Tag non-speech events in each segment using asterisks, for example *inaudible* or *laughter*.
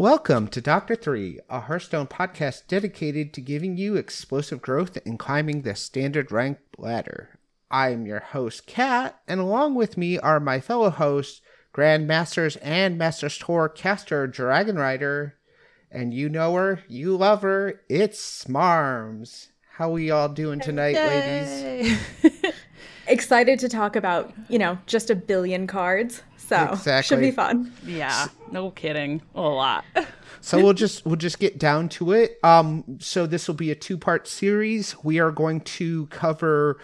Welcome to Doctor 3, a Hearthstone podcast dedicated to giving you explosive growth and climbing the standard rank ladder. I am your host, Kat, and along with me are my fellow hosts, Grandmasters and Masters Tour caster Dragon Rider, and you know her, you love her, it's Smarms. How we all doing tonight, Yay. ladies? *laughs* Excited to talk about, you know, just a billion cards. So exactly. should be fun. Yeah, no kidding. A lot. *laughs* so we'll just we'll just get down to it. Um, so this will be a two part series. We are going to cover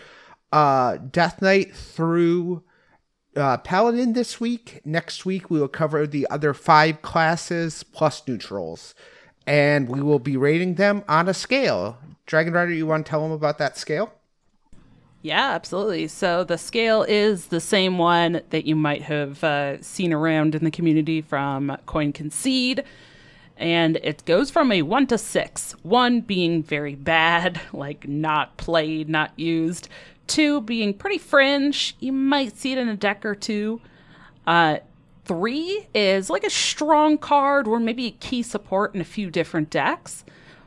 uh Death Knight through uh, Paladin this week. Next week we will cover the other five classes plus neutrals, and we will be rating them on a scale. Dragon Rider, you want to tell them about that scale? Yeah, absolutely. So the scale is the same one that you might have uh, seen around in the community from Coin Concede. And it goes from a one to six. One being very bad, *laughs* like not played, not used. Two being pretty fringe. You might see it in a deck or two. Uh, three is like a strong card or maybe a key support in a few different decks.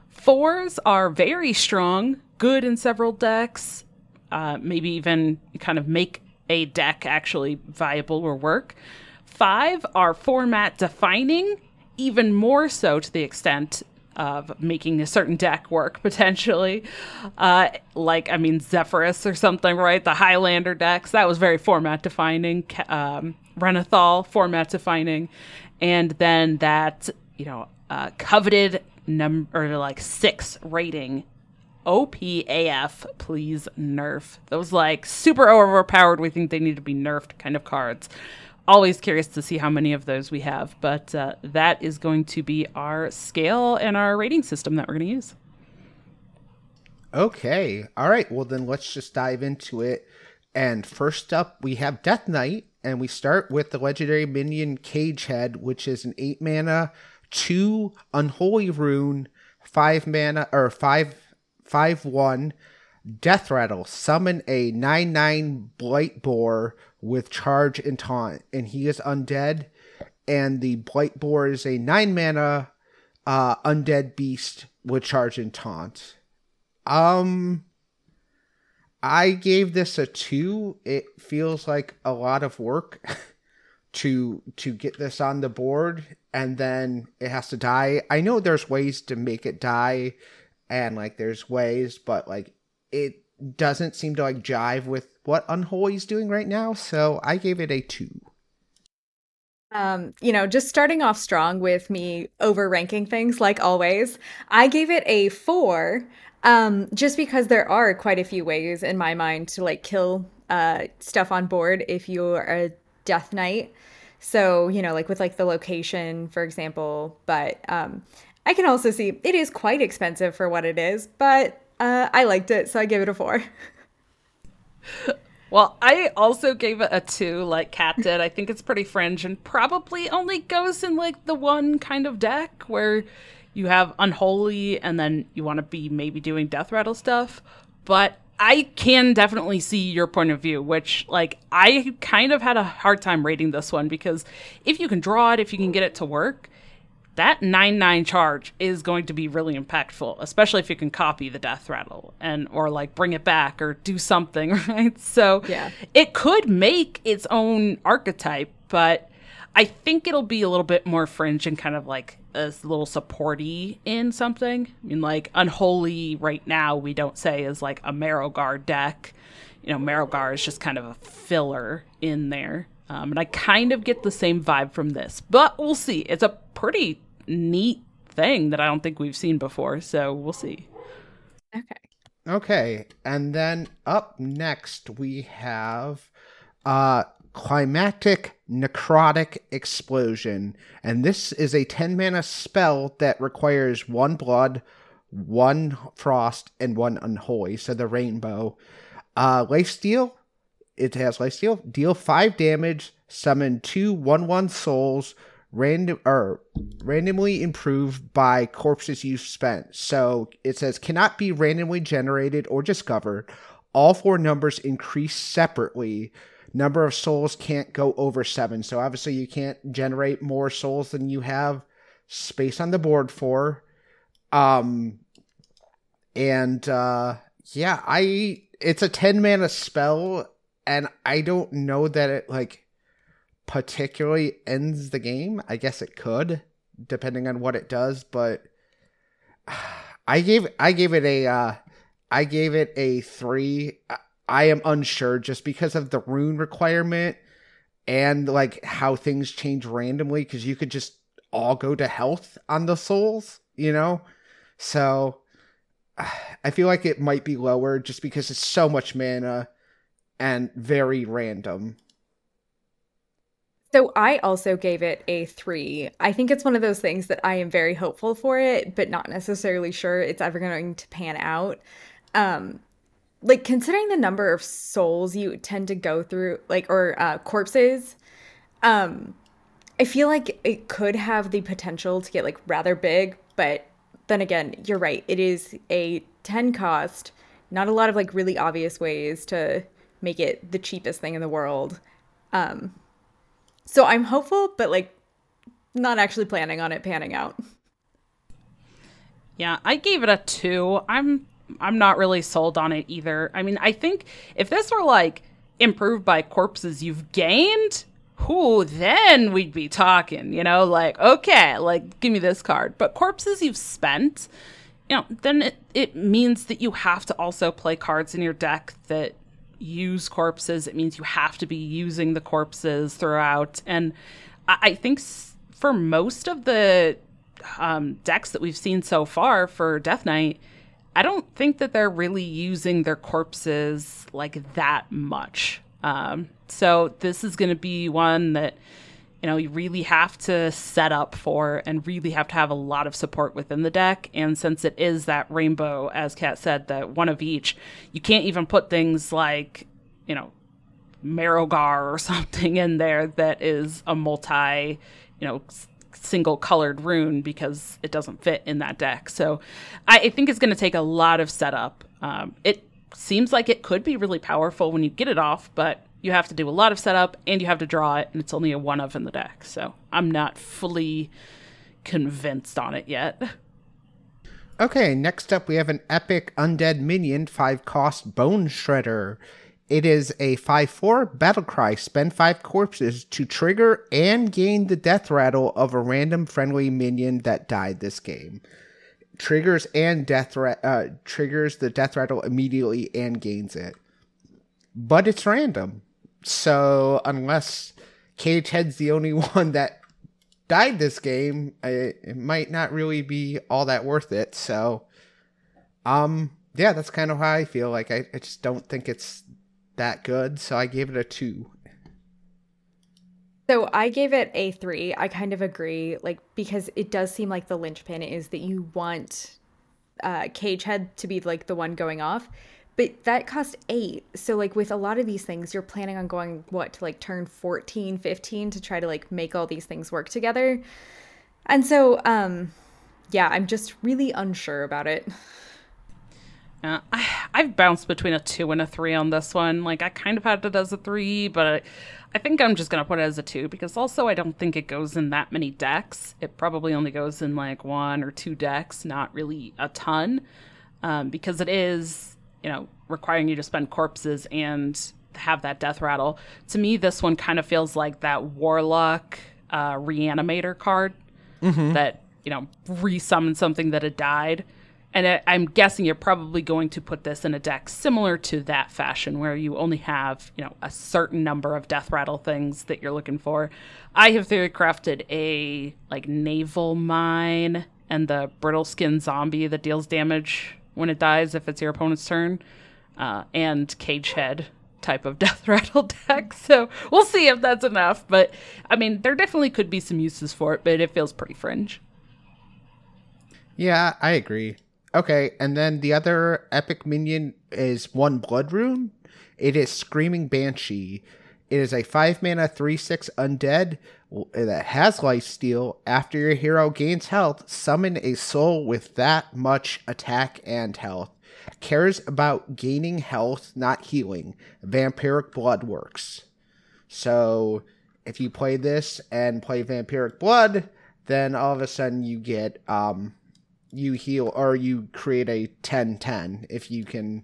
Fours are very strong, good in several decks uh, maybe even kind of make a deck actually viable or work. Five are format defining, even more so to the extent of making a certain deck work *laughs* potentially. Uh, like, I mean, Zephrys or something, right? The Highlander decks, that was very format defining. Um, Renathal, format defining. And then that, you know, uh, coveted number, like six rating OPAF, please nerf. Those like super overpowered, we think they need to be nerfed kind of cards. Always curious to see how many of those we have, but uh, that is going to be our scale and our rating system that we're going to use. Okay. All right. Well, then let's just dive into it. And first up, we have Death Knight, and we start with the legendary minion Cagehead, which is an eight mana, two unholy rune, five mana, or five 5 1. Death Rattle. Summon a 9 9 Blightboar with charge and taunt. And he is undead. And the Blightboar is a 9 mana uh, undead beast with charge and taunt. Um. I gave this a two. It feels like a lot of work *laughs* to to get this on the board and then it has to die. I know there's ways to make it die and like there's ways, but like it doesn't seem to like jive with what Unholy's doing right now. So I gave it a two. Um, you know, just starting off strong with me over ranking things like always, I gave it a four. Um, just because there are quite a few ways in my mind to like kill uh stuff on board if you're a death knight. So, you know, like with like the location, for example, but um I can also see it is quite expensive for what it is, but uh, I liked it, so I give it a four. *laughs* Well, I also gave it a two, like Kat did. I think it's pretty fringe and probably only goes in like the one kind of deck where you have Unholy and then you want to be maybe doing Death Rattle stuff. But I can definitely see your point of view, which, like, I kind of had a hard time rating this one because if you can draw it, if you can get it to work, that 9-9 charge is going to be really impactful especially if you can copy the death rattle and or like bring it back or do something *laughs* right? So yeah. it could make its own archetype but i think it'll be a little bit more fringe and kind of like a little supporty in something. I mean like unholy right now we don't say is like a Marrowgar deck. You know Marrowgar is just kind of a filler in there. Um, and I kind of get the same vibe from this, but we'll see. It's a pretty neat thing that I don't think we've seen before. So we'll see. Okay. Okay. And then up next we have uh Climactic Necrotic Explosion. And this is a 10 mana spell that requires one blood, one frost, and one unholy. So the rainbow. Uh lifesteal. It has lifesteal. Deal five damage. Summon two one one souls random or randomly improved by corpses you've spent. So it says cannot be randomly generated or discovered. All four numbers increase separately. Number of souls can't go over seven. So obviously you can't generate more souls than you have space on the board for. Um, and uh, yeah, I it's a 10 mana spell, and I don't know that it like particularly ends the game. I guess it could, depending on what it does, but *sighs* I gave I gave it a uh, I gave it a three. I am unsure just because of the rune requirement and like how things change randomly because you could just all go to health on the souls, you know? So *sighs* I feel like it might be lower just because it's so much mana and very random. So I also gave it a three. I think it's one of those things that I am very hopeful for it, but not necessarily sure it's ever going to pan out. Um, like considering the number of souls you tend to go through, like or uh, corpses, um, I feel like it could have the potential to get like rather big, but then again, you're right. It is a 10 cost, not a lot of like really obvious ways to make it the cheapest thing in the world. Um, so I'm hopeful, but like not actually planning on it panning out. Yeah, I gave it a two. I'm I'm not really sold on it either. I mean, I think if this were like improved by corpses you've gained, who then we'd be talking, you know, like, okay, like give me this card. But corpses you've spent, you know, then it, it means that you have to also play cards in your deck that use corpses. It means you have to be using the corpses throughout. And I, I think s- for most of the um, decks that we've seen so far for Death Knight, I don't think that they're really using their corpses like that much. Um, so this is going to be one that you know you really have to set up for and really have to have a lot of support within the deck. And since it is that rainbow, as Kat said, that one of each, you can't even put things like you know Marrowgar or *laughs* something in there that is a multi, you know, single colored rune because it doesn't fit in that deck. So I, I think it's going to take a lot of setup. Um, it seems like it could be really powerful when you get it off, but you have to do a lot of setup and you have to draw it, and it's only a one of in the deck. So I'm not fully convinced on it yet. Okay, next up we have an epic undead minion, 5 cost Bone Shredder. It is a 5 4 battle cry. Spend 5 corpses to trigger and gain the death rattle of a random friendly minion that died this game. Triggers and death ra- uh, triggers the death rattle immediately and gains it. But it's random. So unless Cagehead's the only *laughs* one that died this game, it, it might not really be all that worth it. So, um, yeah, that's kind of how I feel. Like I, I just don't think it's that good. So I gave it a two. So I gave it a three. I kind of agree, like because it does seem like the linchpin is that you want uh, Cagehead to be like the one going off, but that cost eight. So like with a lot of these things, you're planning on going what to like turn 14, 15 to try to like make all these things work together. And so, um, yeah, I'm just really unsure about it. Uh, I, I've bounced between a two and a three on this one. Like I kind of had it as a three, but I, I think I'm just gonna put it as a two because also I don't think it goes in that many decks. It probably only goes in like one or two decks, not really a ton, um, because it is you know requiring you to spend corpses and have that death rattle. To me, this one kind of feels like that warlock uh, reanimator card that you know resummon something that had died. And I, I'm guessing you're probably going to put this in a deck similar to that fashion, where you only have, you know, a certain number of death rattle things that you're looking for. I have theory crafted a like naval mine and the brittle skin zombie that deals damage when it dies if it's your opponent's turn, uh, and cage head type of *laughs* death rattle deck. *laughs* So we'll see if that's enough. But I mean, there definitely could be some uses for it, but it feels pretty fringe. Yeah, I agree. Okay, and then the other epic minion is one blood rune. It is Screaming Banshee. It is a 5 mana 3 6 undead that has life steal. After your hero gains health, summon a soul with that much attack and health. Cares about gaining health, not healing. Vampiric Blood works. So if you play this and play Vampiric Blood, then all of a sudden you get um you heal or you create a 10-10 if you can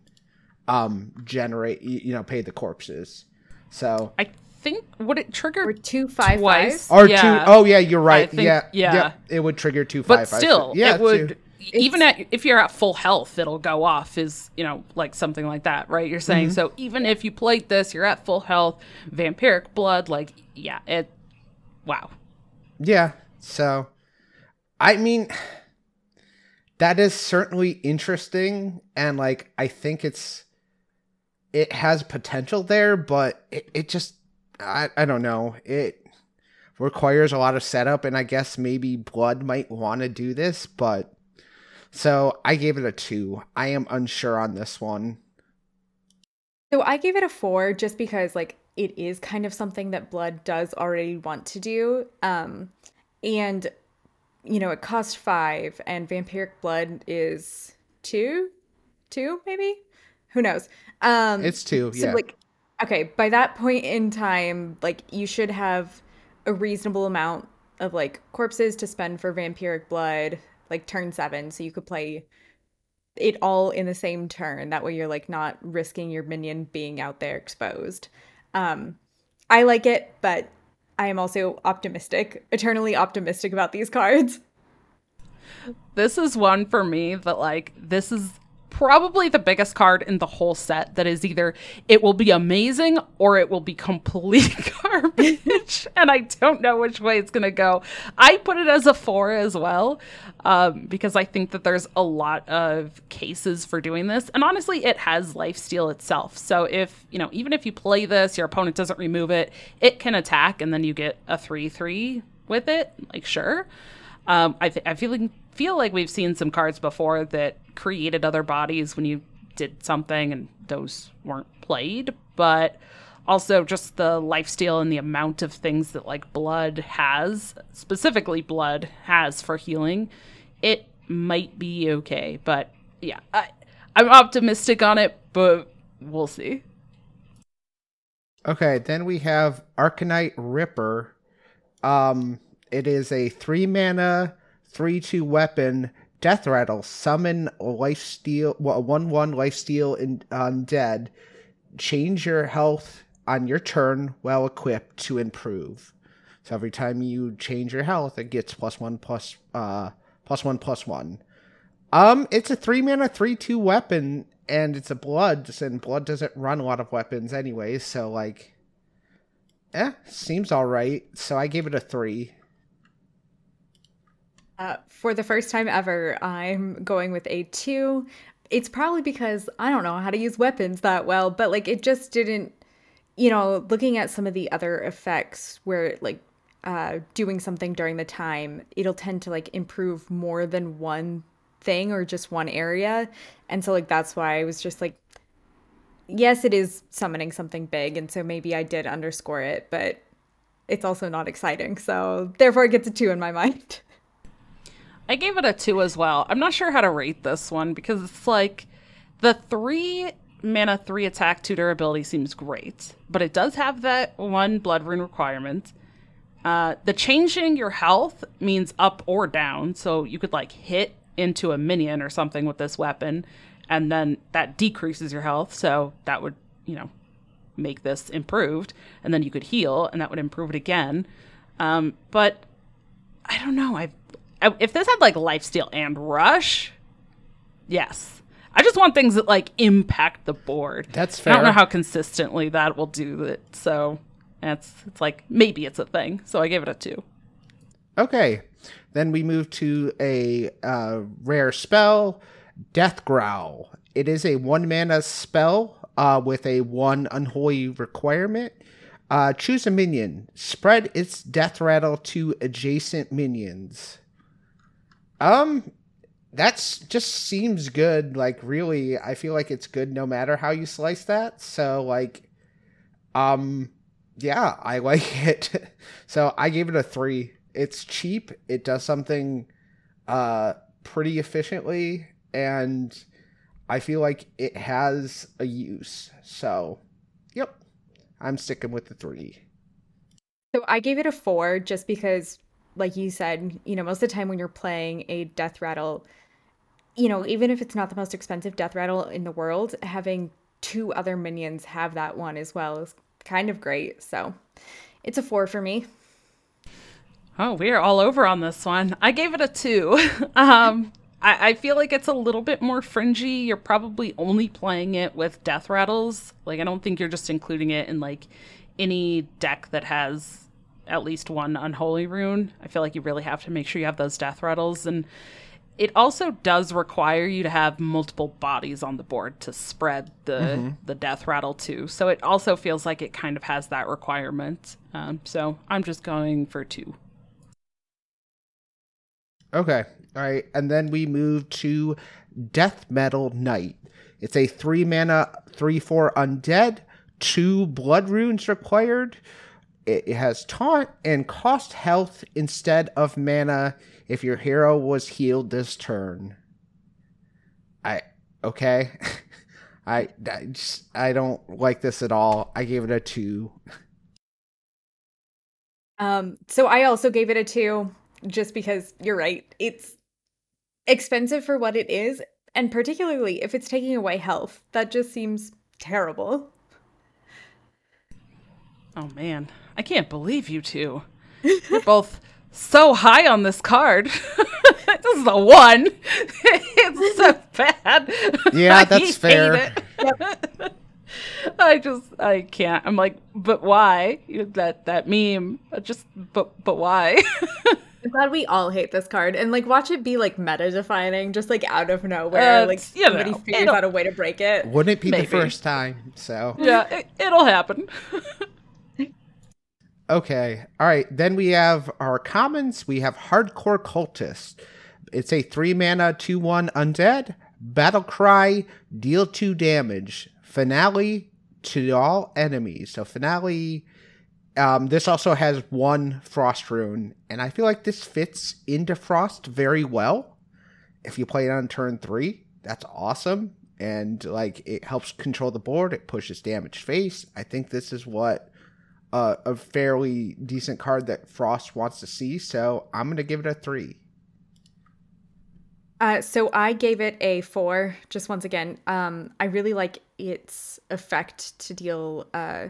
um generate you, you know pay the corpses. So I think would it trigger Or two five twice? fives. or Yeah. two oh yeah, you're right. think- yeah, yeah. yep, it would trigger two but five five. still yeah, it would two. even at if you're at full health it'll go off is you know like something like that right you're saying Mm-hmm. so even if you played this you're at full health vampiric blood like yeah it wow Yeah. So, I mean, that is certainly interesting, and like I think it's it has potential there, but it, it just I I don't know it requires a lot of setup, and I guess maybe Blood might want to do this, but so I gave it a two. I am unsure on this one. So I gave it a four just because like it is kind of something that Blood does already want to do. Um and you know, it cost five and vampiric blood is two? Two, maybe? Who knows? Um It's two, so yeah. like okay, by that point in time, like you should have a reasonable amount of like corpses to spend for vampiric blood, like turn seven, so you could play it all in the same turn. That way you're like not risking your minion being out there exposed. Um I like it, but I am also optimistic, eternally optimistic about these *laughs* cards. this is one for me that like this is probably the biggest card in the whole set that is either it will be amazing or it will be complete *laughs* garbage and i don't know which way it's going to go. I put it as a four as well um, because i think that there's a lot of cases for doing this and honestly it has life steal itself. So if you know even if you play this your opponent doesn't remove it it can attack and then you get a 3-3 with it like sure. Um, I, th- I feel like, feel like we've seen some cards before that created other bodies when you did something and those weren't played, but also just the lifesteal and the amount of things that like blood has, specifically blood has for healing, it might be okay. But yeah, I, I'm optimistic on it, but we'll see. Okay, then we have Arcanite Ripper. Um, it is a three mana, three two weapon. Death Rattle. Summon a life steal, well, one one life steal in undead. Change your health on your turn while equipped to improve. So every time you change your health, it gets plus one plus uh plus one plus one. Um, it's a three mana, three two weapon, and it's a blood, and blood doesn't run a lot of weapons anyway. So like, eh, seems all right. So I gave it a three. Uh, for the first time ever, I'm going with a two. It's probably because I don't know how to use weapons that well, but like it just didn't, you know, looking at some of the other effects where like uh, doing something during the time, it'll tend to like improve more than one thing or just one area. And so, like, that's why I was just like, yes, it is summoning something big. And so maybe I did underscore it, but it's also not exciting. So, therefore, it gets a two in my *laughs* mind. I gave it a two as well. I'm not sure how to rate this one because it's like the three mana, three attack, two durability seems great, but it does have that one blood rune requirement. Uh, the changing your health means up or down, so you could like hit into a minion or something with this weapon, and then that decreases your health, so that would, you know, make this improved, and then you could heal, and that would improve it again. Um, but I don't know. I if this had like lifesteal and rush, yes. I just want things that like impact the board. That's fair. I don't know how consistently that will do it. So it's it's like maybe it's a thing. So I gave it a two. Okay, then we move to a uh, rare spell, Death Growl. It is a one mana spell uh, with a one unholy requirement. Uh, choose a minion. Spread its death rattle to adjacent minions. Um, that's just seems good. Like really, I feel like it's good no matter how you slice that. So like, um, yeah, I *laughs* like it. so I gave it a three. It's cheap. It does something uh pretty efficiently, and I feel like it has a use. So, yep, I'm sticking with the three. So I gave it a four just because like you said, you know, most of the time when you're playing a death rattle, you know, even if it's not the most expensive death rattle in the world, having two other minions have that one as well is kind of great. So it's a four for me. Oh, we are all over on this one. I gave it a two. *laughs* um, I, I feel like it's a little bit more fringy. You're probably only playing it with death rattles. Like, I don't think you're just including it in like any deck that has at least one unholy rune. I feel like you really have to make sure you have those death rattles and it also does require you to have multiple bodies on the board to spread the mm-hmm. the death rattle too. So it also feels like it kind of has that requirement. Um, so I'm just going for two. Okay, all right, and then we move to Death Metal Knight. It's a three mana, three four undead, two blood runes required. It has taunt and cost health instead of mana if your hero was healed this turn. I okay. *laughs* I I, just, I don't like this at all. I gave it a 2. Um so I also gave it a 2 just because you're right. It's expensive for what it is and particularly if it's taking away health. That just seems terrible. Oh man, I can't believe you two. You're *laughs* both so high on this card. *laughs* this is a one. *laughs* it's so bad. Yeah, that's fair. I just I can't. I'm like, but why? That that meme. Just but but why? I'm glad we all hate this card and like watch it be like meta defining, just like out of nowhere. Uh, like somebody know, figures out a way to break it. Wouldn't it be Maybe. the first time? So yeah, it, it'll happen. Okay. All right. Then we have our commons. We have Hardcore Cultist. It's a three mana, two one undead. Battle cry, deal two damage. Finale to all enemies. So finale. Um, this also has one frost rune, and I feel like this fits into frost very well. If you play it on turn three, that's awesome, and like it helps control the board. It pushes damage face. I think this is what uh, a fairly decent card that Frost wants to see. So I'm going to give it a three. Uh, so I gave it a four. Just once again, um, I really like its effect to deal, uh,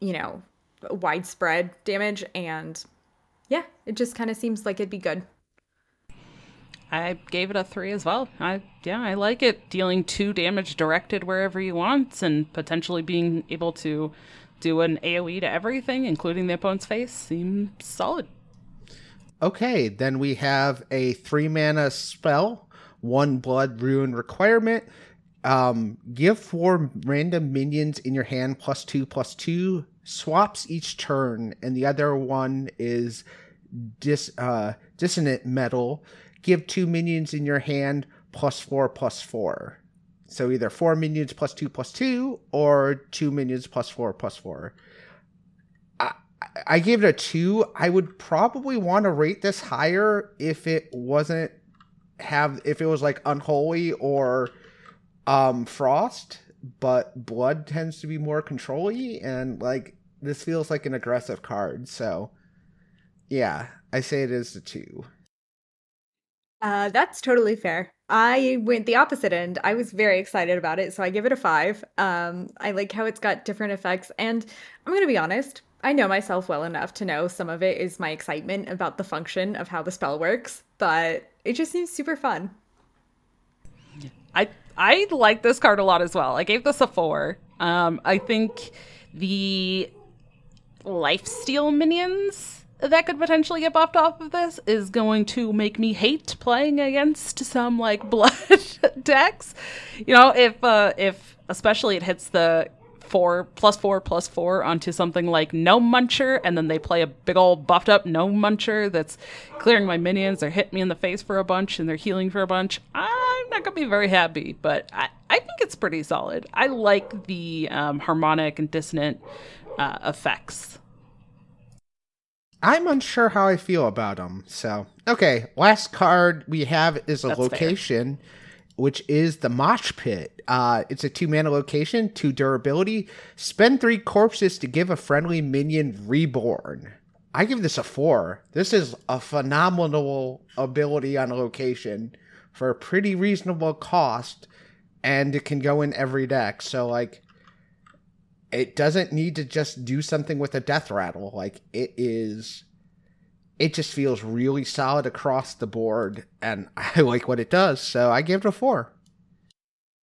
you know, widespread damage, and yeah, it just kind of seems like it'd be good. I gave it a three as well. I yeah, I like it dealing two damage directed wherever you want, and potentially being able to do an AoE to everything, including the opponent's face, seems solid. Okay, then we have a three mana spell, one blood ruin requirement. Um, give four random minions in your hand plus two plus two swaps each turn, and the other one is dis uh, dissonant metal. Give two minions in your hand plus four plus four. So either four minions plus two plus two, or two minions plus four plus four. I, I gave it a two. I would probably want to rate this higher if it wasn't have if it was like unholy or um frost, but blood tends to be more controlly and like this feels like an aggressive card. So yeah, I say it is a two. Uh, that's totally fair. I went the opposite end. I was very excited about it, so I give it a five. Um, I like how it's got different effects, and I'm gonna be honest. I know myself well enough to know some of it is my excitement about the function of how the spell works, but it just seems super fun. I I like this card a lot as well. I gave this a four. Um, I think the life steal minions that could potentially get buffed off of this is going to make me hate playing against some like *laughs* blood decks. You know, if uh if especially it hits the four plus four plus four onto something like no Muncher, and then they play a big old buffed up no Muncher that's clearing my minions, they're hitting me in the face for a bunch and they're healing for a bunch. I'm not gonna be very happy, but I, I think it's pretty solid. I like the um, harmonic and dissonant uh, effects I'm unsure how I feel about them. So, okay, last card we have is a That's location, fair. which is the Mosh Pit. Uh, it's a two mana location, two durability. Spend three corpses to give a friendly minion reborn. I give this a four. This is a phenomenal ability on a location for a pretty reasonable cost, and it can go in every deck. So like, it doesn't need to just do something with a death rattle. Like it is, it just feels really solid across the board, and *laughs* I like what it does. So I gave it a four.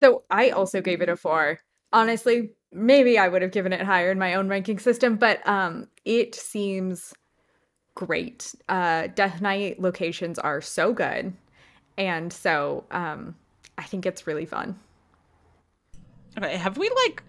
So I also gave it a four. Honestly, maybe I would have given it higher in my own ranking system, but um, it seems great. Uh, Death Knight locations are so good, and so um, I think it's really fun. Okay, have we like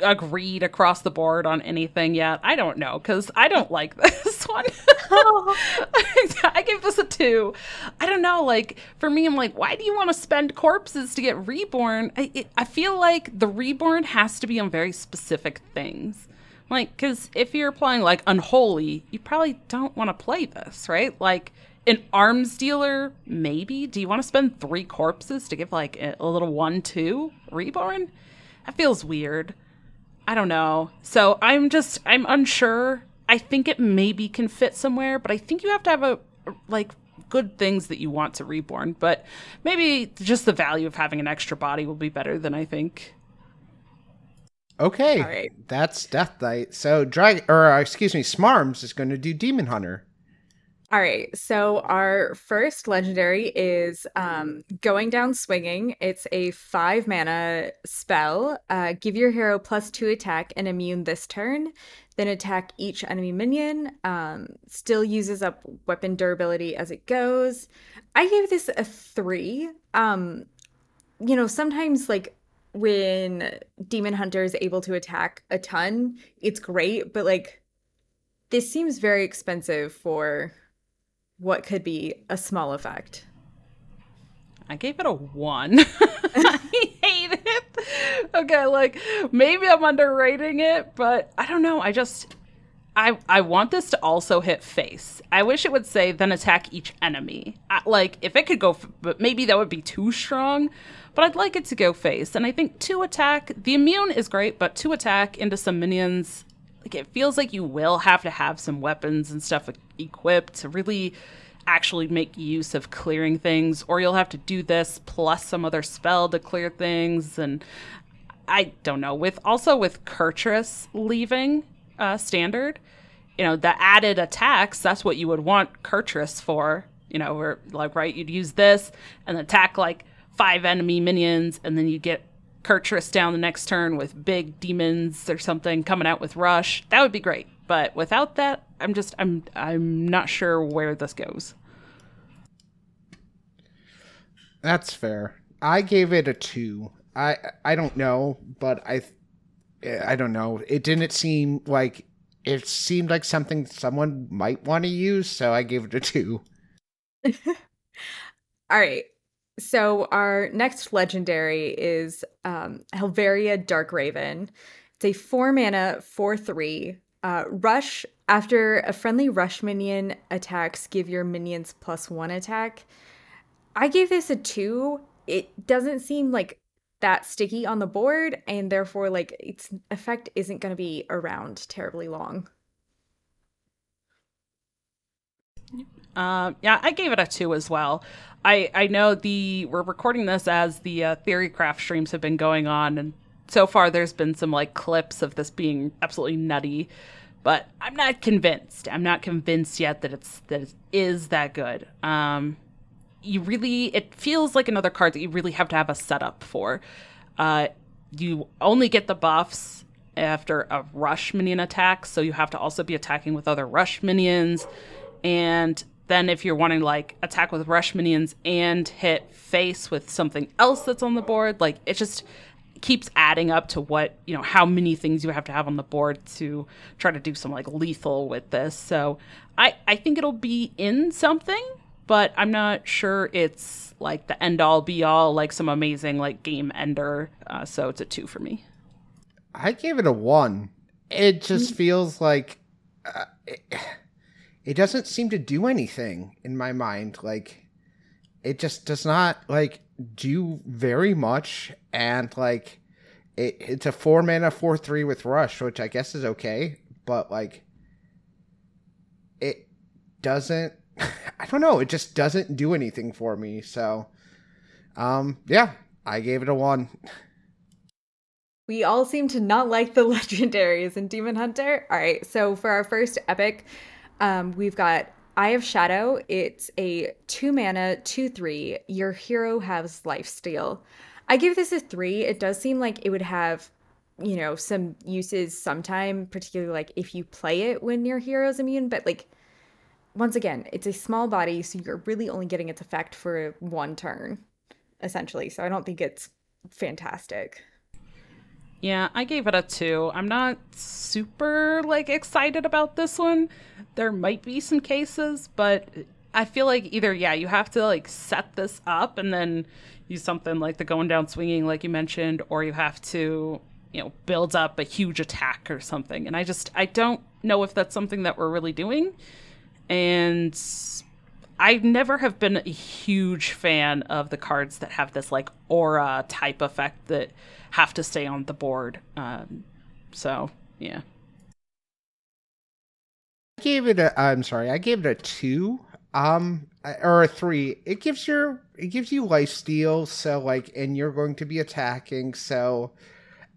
agreed across the board on anything yet? I don't know because I don't like *laughs* this one. *laughs* I give this a two. I don't know. Like for me, I'm like, why do you want to spend corpses to get reborn? I it, I feel like the reborn has to be on very specific things. Like, because if you're playing like Unholy, you probably don't want to play this, right? Like, an arms dealer, maybe. Do you want to spend three corpses to give like a little one, two reborn? That feels weird. I don't know. So I'm just, I'm unsure. I think it maybe can fit somewhere, but I think you have to have a, like, good things that you want to reborn. But maybe just the value of having an extra body will be better than I think. Okay, All right. that's Death Knight. So drag or uh, excuse me, Smarms is going to do Demon Hunter. All right, so our first legendary is um, Going Down Swinging. It's a five mana spell. Uh, give your hero plus two attack and immune this turn. Then attack each enemy minion. Um, still uses up weapon durability as it goes. I gave this a three. Um, you know, sometimes like when Demon Hunter is able to attack a ton, it's great, but like this seems very expensive for what could be a small effect. I gave it a one. *laughs* I hate it. Okay, like maybe I'm underrating it, but I don't know. I just I I want this to also hit face. I wish it would say then attack each enemy. I, like if it could go, but maybe that would be too strong. But I'd like it to go face, and I think two attack. The immune is great, but two attack into some minions. Like it feels like you will have to have some weapons and stuff equipped to really actually make use of clearing things, or you'll have to do this plus some other spell to clear things. And I don't know. With also with Kurtrus leaving uh, standard, you know, the added attacks, that's what you would want Kurtrus for. You know, where like right, you'd use this and attack like five enemy minions, and then you get Kurtrus down the next turn with big demons or something coming out with rush. That would be great. But without that, I'm just I'm I'm not sure where this goes. That's fair. I gave it a two. I I don't know, but I I don't know. It didn't seem like it seemed like something someone might want to use, so I gave it a two. *laughs* All right. So our next legendary is um, Halveria Dark Raven. It's a four mana, four three. Uh, rush after a friendly rush minion attacks, give your minions plus one attack. I gave this a two. It doesn't seem like that sticky on the board, and therefore, like its effect isn't going to be around terribly long. Um, yeah, I gave it a two as well. I I know the we're recording this as the uh, Theorycraft streams have been going on, and so far there's been some like clips of this being absolutely nutty, but I'm not convinced. I'm not convinced yet that it's that it is that good. Um, you really it feels like another card that you really have to have a setup for. Uh, you only get the buffs after a rush minion attack, so you have to also be attacking with other rush minions, and then if you're wanting to like attack with rush minions and hit face with something else that's on the board, like it just keeps adding up to what you know how many things you have to have on the board to try to do some like lethal with this. So I I think it'll be in something, but I'm not sure it's like the end all be all like some amazing like game ender. Uh, so it's a two for me. I gave it a one. It just feels like uh, it, it doesn't seem to do anything in my mind. Like it just does not like do very much, and like it, it's a four mana four three with rush, which I guess is okay, but like it doesn't *laughs* I don't know, it just doesn't do anything for me. So um yeah, I gave it a 1. We all seem to not like the *laughs* legendaries in Demon Hunter. All right, so for our first epic, um, we've got Eye of Shadow. It's a two mana, two three. Your hero has life steal. I give this a three. It does seem like it would have, you know, some uses sometime, particularly like if you play it when your hero's immune. But like, once again, it's a small body, so you're really only getting its effect for one turn, essentially. So I don't think it's fantastic. Yeah, I gave it a two. I'm not super like excited about this one. There might be some cases, but I feel like either yeah, you have to like set this up and then use something like the going down swinging, like you mentioned, or you have to you know build up a huge attack or something. And I just I don't know if that's something that we're really doing. And I never have been a huge fan of the cards that have this like aura type effect that have to stay on the board. Um, so yeah. I gave it a. I'm sorry. I gave it a two. Um, or a three. It gives your. It gives you life steal. So like, and you're going to be attacking. So,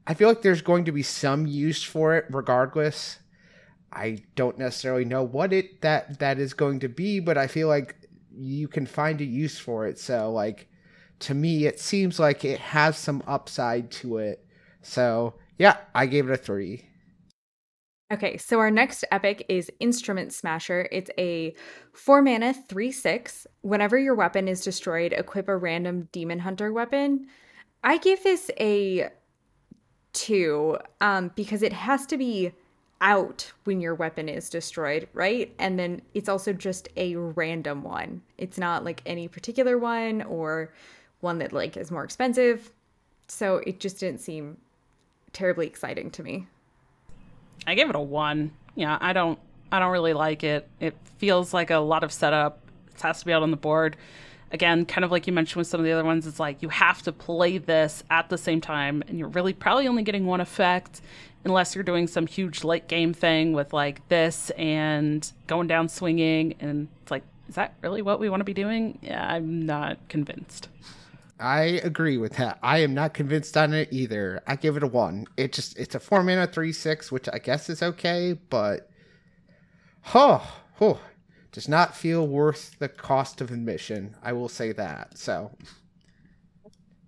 I feel like there's going to be some use for it, regardless. I don't necessarily know what it that that is going to be, but I feel like you can find a use for it. So like to me, it seems like it has some upside to it. So, yeah, I gave it a three. Okay, so our next epic is Instrument Smasher. It's a 4 mana 3 6. Whenever your weapon is destroyed, equip a random Demon Hunter weapon. I give this a 2 um, because it has to be out when your weapon is destroyed, right? And then it's also just a random one. It's not like any particular one or one that like is more expensive. So it just didn't seem terribly exciting to me. I gave it a 1. Yeah, I don't I don't really like it. It feels like a lot of setup. It has to be out on the board. Again, kind of like you mentioned with some of the other ones, it's like you have to play this at the same time, and you're really probably only getting one effect unless you're doing some huge late game thing with like this and going down swinging. And it's like, is that really what we want to be doing? Yeah, I'm not convinced. I agree with that. I am not convinced on it either. I give it a one. It just it's a four mana three six, which I guess is okay, but oh, oh does not feel worth the cost of admission. I will say that. So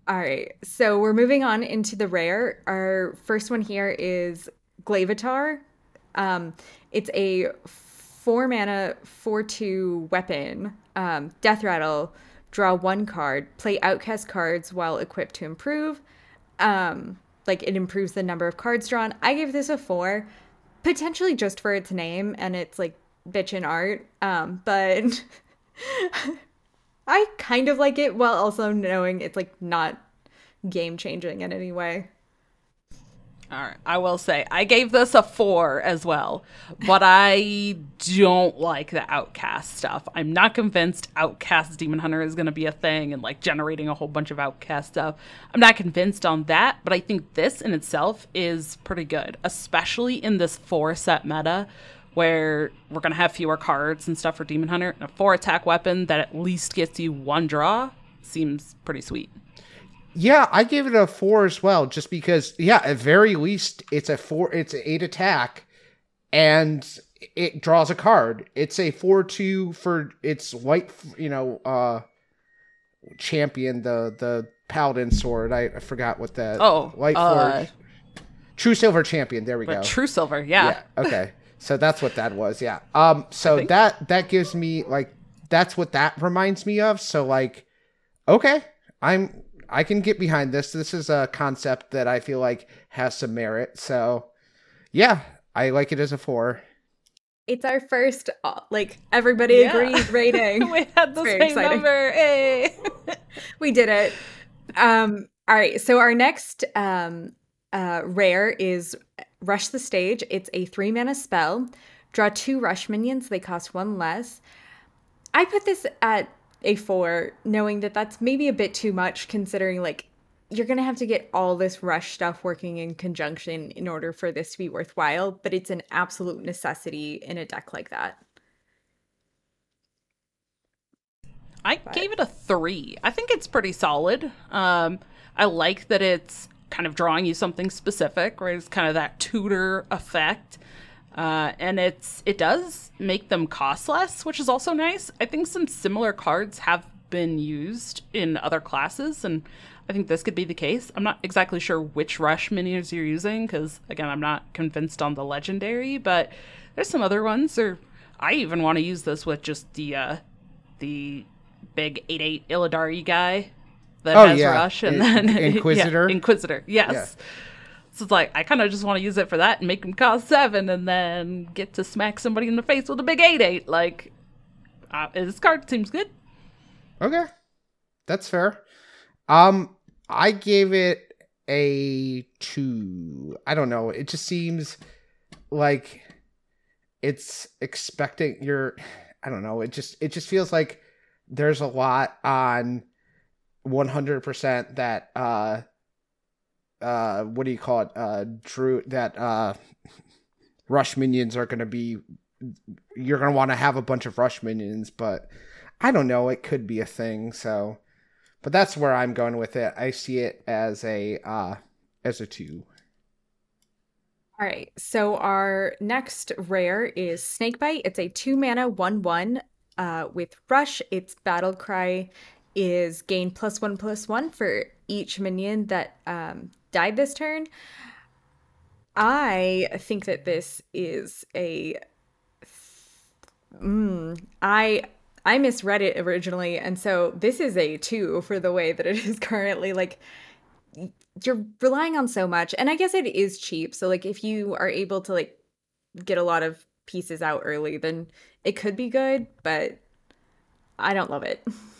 all right. So we're moving on into the rare. Our first one here is Glaivatar. Um, it's a four mana, four two weapon. Um, death rattle draw one card, play outcast cards while equipped to improve. Um, like it improves the number of cards drawn. I gave this a four, potentially just for its name and its like bitchin' art. Um, but *laughs* I kind of like it while also knowing it's like not game changing in any way. All right. I will say I gave this a four as well, but I don't like the outcast stuff. I'm not convinced outcast demon hunter is going to be a thing and like generating a whole bunch of outcast stuff. I'm not convinced on that, but I think this in itself is pretty good, especially in this four set meta where we're going to have fewer cards and stuff for demon hunter. And a four attack weapon that at least gets you one draw seems pretty sweet. Yeah, I gave it a four as well, just because. Yeah, at very least, it's a four. It's an eight attack, and it draws a card. It's a four-two for its white. You know, uh champion the the paladin sword. I, I forgot what that. Oh, white uh, True silver champion. There we go. True silver. Yeah. yeah. Okay. *laughs* so that's what that was. Yeah. Um. So that that gives me like that's what that reminds me of. So like, okay, I'm I can get behind this. This is a concept that I feel like has some merit. So, yeah, I like it as a four. It's our first, uh, like everybody yeah. agrees *laughs* rating. we had the same exciting. number. Hey. *laughs* we did it. Um, all right. So our next um, uh, rare is Rush the Stage. It's a three mana spell. Draw two Rush minions, they cost one less. I put this at a four, knowing that that's maybe a bit too much considering like you're going to have to get all this rush stuff working in conjunction in order for this to be worthwhile, but it's an absolute necessity in a deck like that. I but. gave it a three. I think it's pretty solid. Um, I like that it's kind of drawing you something specific, right? It's kind of that tutor effect. Uh, and it's it does make them cost less, which is also nice. I think some similar cards have been used in other classes, and I think this could be the case. I'm not exactly sure which rush minions you're using because again, I'm not convinced on the legendary, but there's some other ones. Or I even want to use this with just the uh, the big eight eight Illidari guy that Oh, has yeah. rush and then *laughs* Inquisitor? Yeah, Inquisitor, yes. Yeah. So it's like I kind of just want to use it for that and make them cost seven, and then get to smack somebody in the face with a big eight eight. Like, uh, this card seems good. Okay. That's fair. Um I gave it a 2. I don't know. It just seems like it's expecting your I don't know. It just it just feels like there's a lot on 100% that uh uh what do you call it? Uh Drew that uh rush minions are going to be you're going to want to have a bunch of rush minions, but I don't know. It could be a thing. So, but that's where I'm going with it. I see it as a uh as a two. All right, so our next rare is Snakebite. It's a two mana one one uh, with Rush. Its battle cry is gain plus one plus one for each minion that um, died this turn. I think that this is a. Mm, I I misread it originally, and so this is a two for the way that it is *laughs* currently. Like you're relying on so much and i guess it is cheap so like if you are able to like get a lot of pieces out early then it could be good but i don't love it *laughs*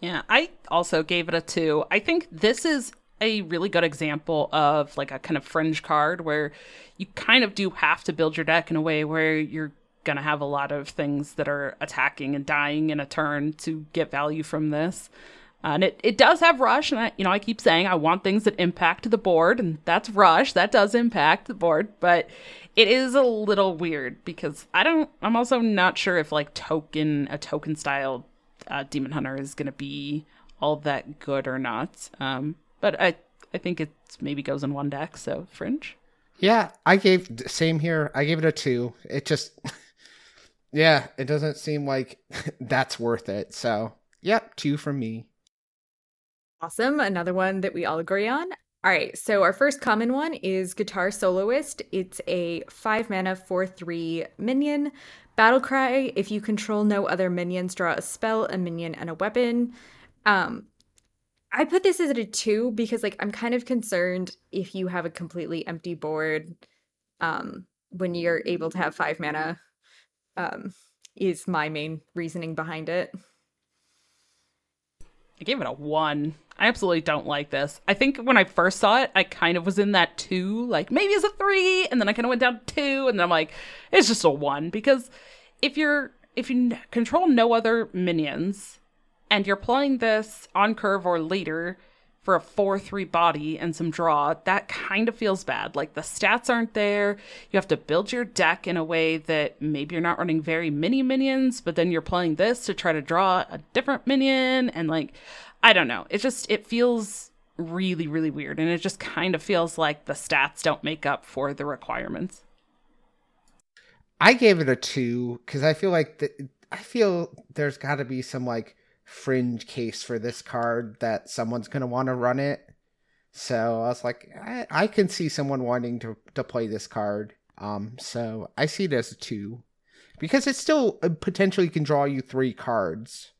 Yeah, I also gave it a two. I think this is a really good example of like a kind of fringe card where you kind of do have to build your deck in a way where you're gonna have a lot of things that are attacking and dying in a turn to get value from this. Uh, and it, it does have rush, and I you know I keep saying I want things that impact the board, and that's rush. That does impact the board, but it is a little weird because I don't. I'm also not sure if like token a token style uh, demon hunter is going to be all that good or not. Um, but I I think it maybe goes in one deck, so fringe. Yeah, I gave same here. I gave it a two. It just, *laughs* yeah, it doesn't seem like *laughs* that's worth it. So, yep, two from me. awesome another one that we all agree on all right so our first common one is guitar soloist it's a five mana four three minion battle cry if you control no other minions draw a spell a minion and a weapon um I put this as a two because like I'm kind of concerned if you have a completely empty board um when you're able to have five mana um is my main reasoning behind it. I gave it a one. I absolutely don't like this. I think when I first saw it, I kind of was in that two, like maybe it's a three, and then I kind of went down to two, and then I'm like, it's just a one because if you're if you control no other minions and you're playing this on curve or later for a 4 3 body and some draw, that kind of feels bad. Like the stats aren't there. You have to build your deck in a way that maybe you're not running very many minions, but then you're playing this to try to draw a different minion. And like, I don't know. It just, it feels really, really weird. And it just kind of feels like the stats don't make up for the requirements. I gave it a two because I feel like the, I feel there's got to be some like fringe case for this card that someone's gonna want to run it. So I was like, I, I can see someone wanting to to play this card. Um, so I see it as a two because it still uh, potentially can draw you three cards.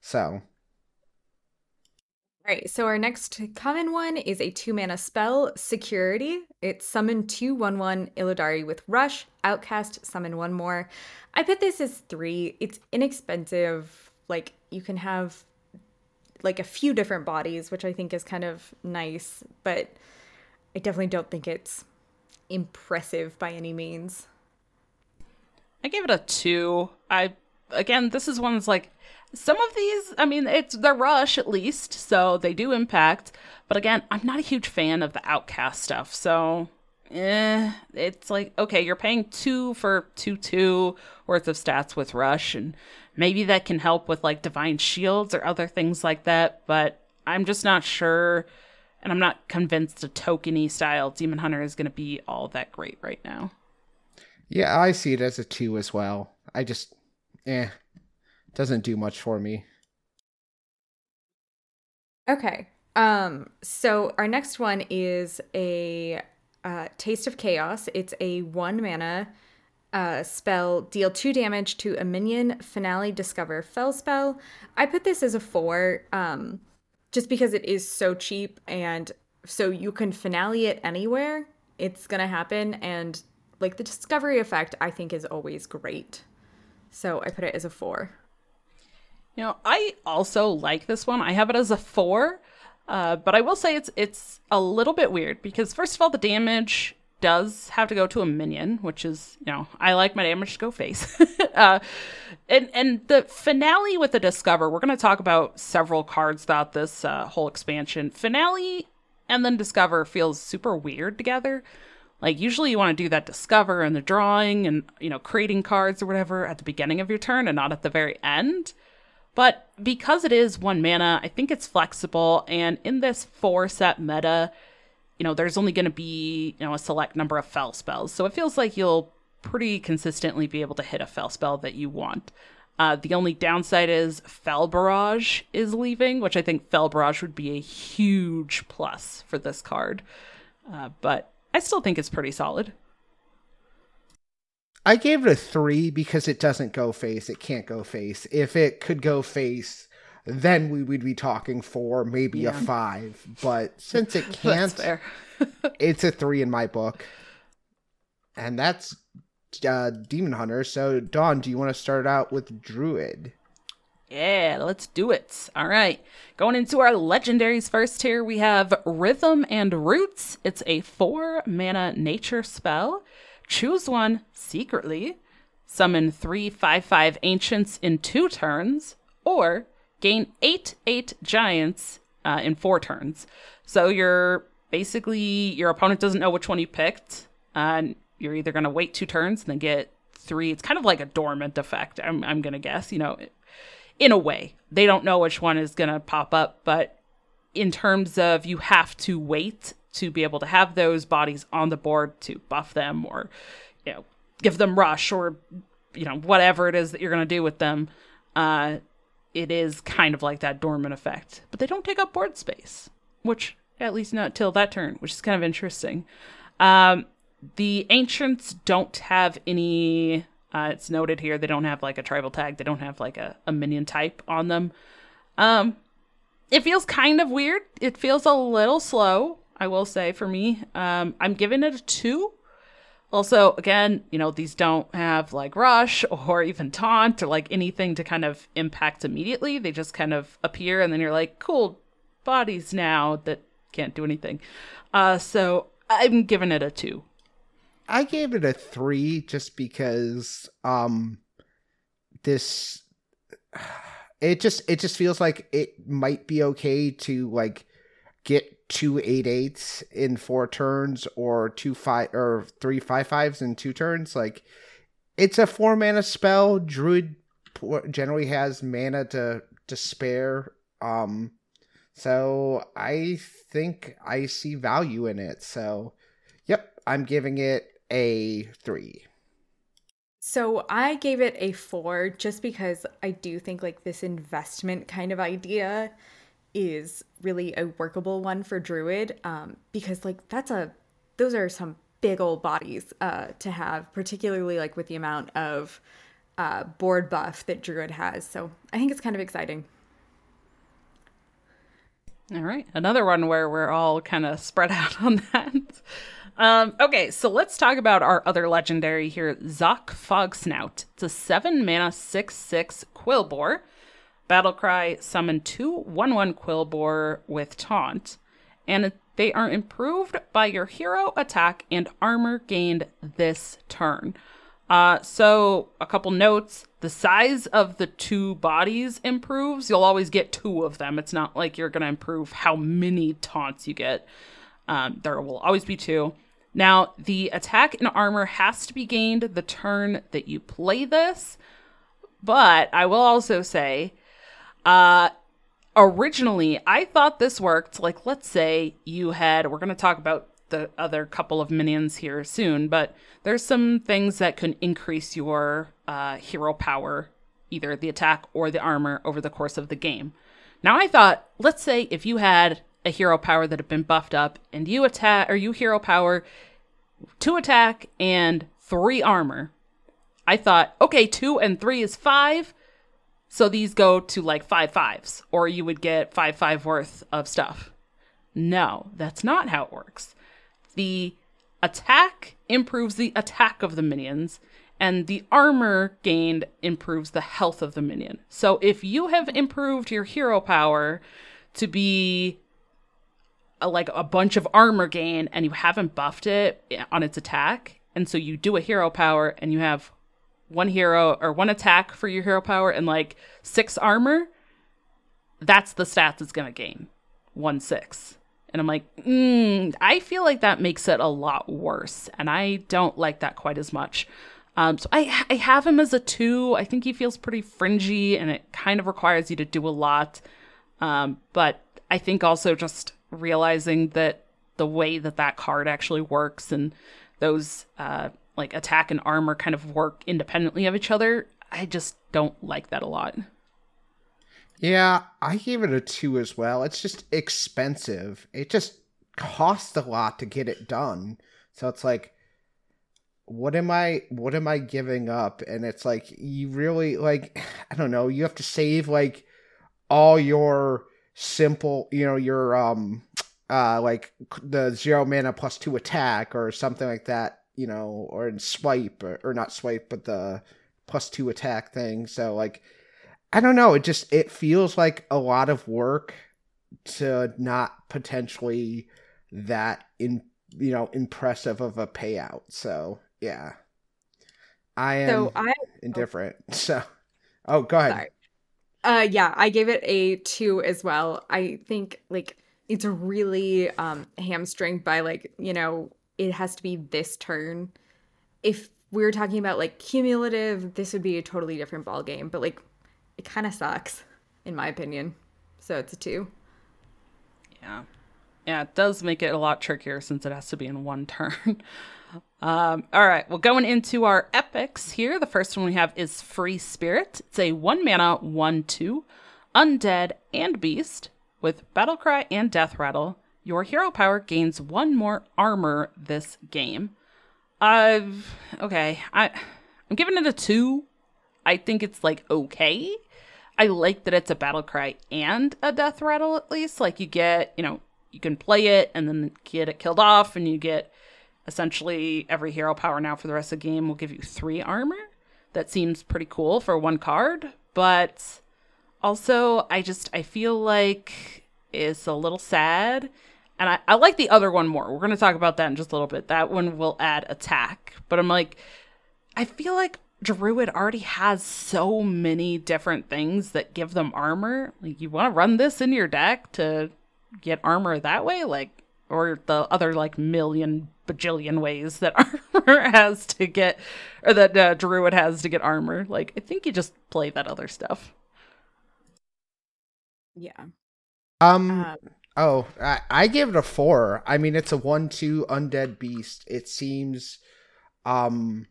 So All right, so our next common one is a two mana spell, Security. It's summon two one one Illidari with Rush, Outcast, summon one more. I put this as three. It's inexpensive. Like you can have like a few different bodies, which I think is kind of nice, but I definitely don't think it's impressive by any means. I gave it a two. I again, this is one that's like some of these. I mean, it's the rush at least, so they do impact. But again, I'm not a huge fan of the outcast stuff, so eh, it's like okay, you're paying two for two two worth of stats with rush, and maybe that can help with like divine shields or other things like that. But I'm just not sure, and I'm not convinced a tokeny style demon hunter is going to be all that great right now. Yeah, I see it as a two as well. I just, eh, doesn't do much for me. Okay. Um, so our next one is a uh, Taste of Chaos. It's a one mana uh, spell, deal two damage to a minion, finale, discover, fel spell. I put this as a four um, just because it is so cheap and so you can finale it anywhere. It's to happen. And like the discovery effect, I think is always great. So I put it as a four. You know, I also like this one. I have it as a four, uh, but I will say it's it's a little bit weird because first of all, the damage does have to go to a minion, which is you know I like my damage to go face. *laughs* uh, and and the finale with the discover, we're going to talk about several cards throughout this uh, whole expansion. Finale and then discover feels super weird together. Like usually you want to do that discover and the drawing and you know creating cards or whatever at the beginning of your turn and not at the very end. But because it is one mana, I think it's flexible. And in this four set meta, you know, there's only going to be, you know, a select number of fel spells. So it feels like you'll pretty consistently be able to hit a fel spell that you want. Uh, the only downside is Fel Barrage is leaving, which I think Fel Barrage would be a huge plus for this card. Uh, but I still think it's pretty solid. I gave it a three because it doesn't go face. It can't go face. If it could go face, then we would be talking four, maybe yeah. a five. But *laughs* since it can't, *laughs* it's a three in my book. And that's uh, Demon Hunter. So, Dawn, do you want to start out with Druid? Yeah, let's do it. All right. Going into our legendaries first here, we have Rhythm and Roots. It's a four mana nature spell. Choose one secretly, summon three 5 5 ancients in two turns, or gain eight 8 giants uh, in four turns. So you're basically, your opponent doesn't know which one you picked. And you're either going to wait two turns and then get three. It's kind of like a dormant effect, I'm, I'm going to guess, you know, in a way. They don't know which one is going to pop up, but in terms of you have to wait to be able to have those bodies on the board to buff them or you know give them rush or you know whatever it is that you're going to do with them uh it is kind of like that dormant effect. But they don't take up board space which at least not till that turn which is kind of interesting. Um the ancients don't have any uh, it's noted here they don't have like a tribal tag they don't have like a, a minion type on them. Um it feels kind of weird. It feels a little slow I will say for me. Um, I'm giving it a two. Also, again, you know, these don't have like rush or even taunt or like anything to kind of impact immediately. They just kind of appear and then you're like, cool bodies now that can't do anything. Uh, so I'm giving it a two. I gave it a three just because um this *sighs* it just it just feels like it might be okay to like get two eight eights in four turns or two five or three five fives in two turns. Like it's a four mana spell. Druid generally has mana to to spare. Um, so I think I see value in it. So, yep, I'm giving it a three. So I gave it a four just because I do think like this investment kind of idea is really a workable one for druid um, because like that's a those are some big old bodies uh, to have particularly like with the amount of uh, board buff that druid has. So i think it's kind of exciting. All right. Another one where we're all kind of spread *laughs* out on that. Um, okay so let's talk about our other legendary here Zok Fogsnout. It's a 7 mana 6 6 Quilboar Battlecry summon two 1 1 Quilboar with Taunt, and they are improved by your hero attack and armor gained this turn. Uh, so, a couple notes the size of the two bodies improves. You'll always get two of them. It's not like you're going to improve how many taunts you get. Um, there will always be two. Now, the attack and armor has to be gained the turn that you play this, but I will also say, uh, originally I thought this worked. Like, let's say you had, we're going to talk about the other couple of minions here soon, but there's some things that can increase your uh, hero power, either the attack or the armor, over the course of the game. Now, I thought, let's say if you had a hero power that had been buffed up, and you attack, or you hero power two attack and three armor. I thought, okay, two and three is five. So these go to like five fives, or you would get five five worth of stuff. No, that's not how it works. The attack improves the attack of the minions, and the armor gained improves the health of the minion. So if you have improved your hero power to be a, like a bunch of armor gain and you haven't buffed it on its attack, and so you do a hero power and you have one hero or one attack for your hero power and like six armor, that's the stats it's gonna gain. One six. And I'm like, mm, I feel like that makes it a lot worse. And I don't like that quite as much. Um, so I, I have him as a two. I think he feels pretty fringy and it kind of requires you to do a lot. Um, but I think also just realizing that the way that that card actually works and those uh, like attack and armor kind of work independently of each other, I just don't like that a lot. Yeah, I gave it a two as well. It's just expensive. It just costs a lot to get it done. So it's like what am I what am I giving up? And it's like you really like *sighs* I don't know, you have to save like all your simple, you know, your um uh like the zero mana plus two attack or something like that, you know, or in swipe or, or not swipe, but the plus two attack thing. So like I don't know. It just it feels like a lot of work to not potentially that in you know impressive of a payout. So yeah, I am so I, indifferent. Oh. *laughs* So oh, go ahead. Sorry. Uh, yeah, I gave it a two as well. I think like it's a really um hamstringed by like you know it has to be this turn. If we were talking about like cumulative, this would be a totally different ball game. But like it kind of sucks, in my opinion. So it's a two. Yeah. Yeah, it does make it a lot trickier since it has to be in one turn. *laughs* um, all right, well, going into our epics here, the first one we have is Free Spirit. It's a one mana, one, two, undead and beast with Battlecry and Death Rattle. Your hero power gains one more armor this game. I've okay. I I'm giving it a two. I think it's like okay. I like that it's a battle cry and a death rattle at least. Like you get, you know, you can play it and then get it killed off, and you get essentially every hero power now for the rest of the game will give you three armor. That seems pretty cool for one card, but also I just I feel like it's a little sad. And I, I like the other one more. We're gonna talk about that in just a little bit. That one will add attack. But I'm like, I feel like Druid already has so many different things that give them armor. Like you want to run this in your deck to get armor that way, like or the other like million bajillion ways that *laughs* armor has to get or that uh, Druid has to get armor. Like I think you just play that other stuff. Yeah. Um. um oh, I, I give it a four. I mean, it's a one-two undead beast. It seems, um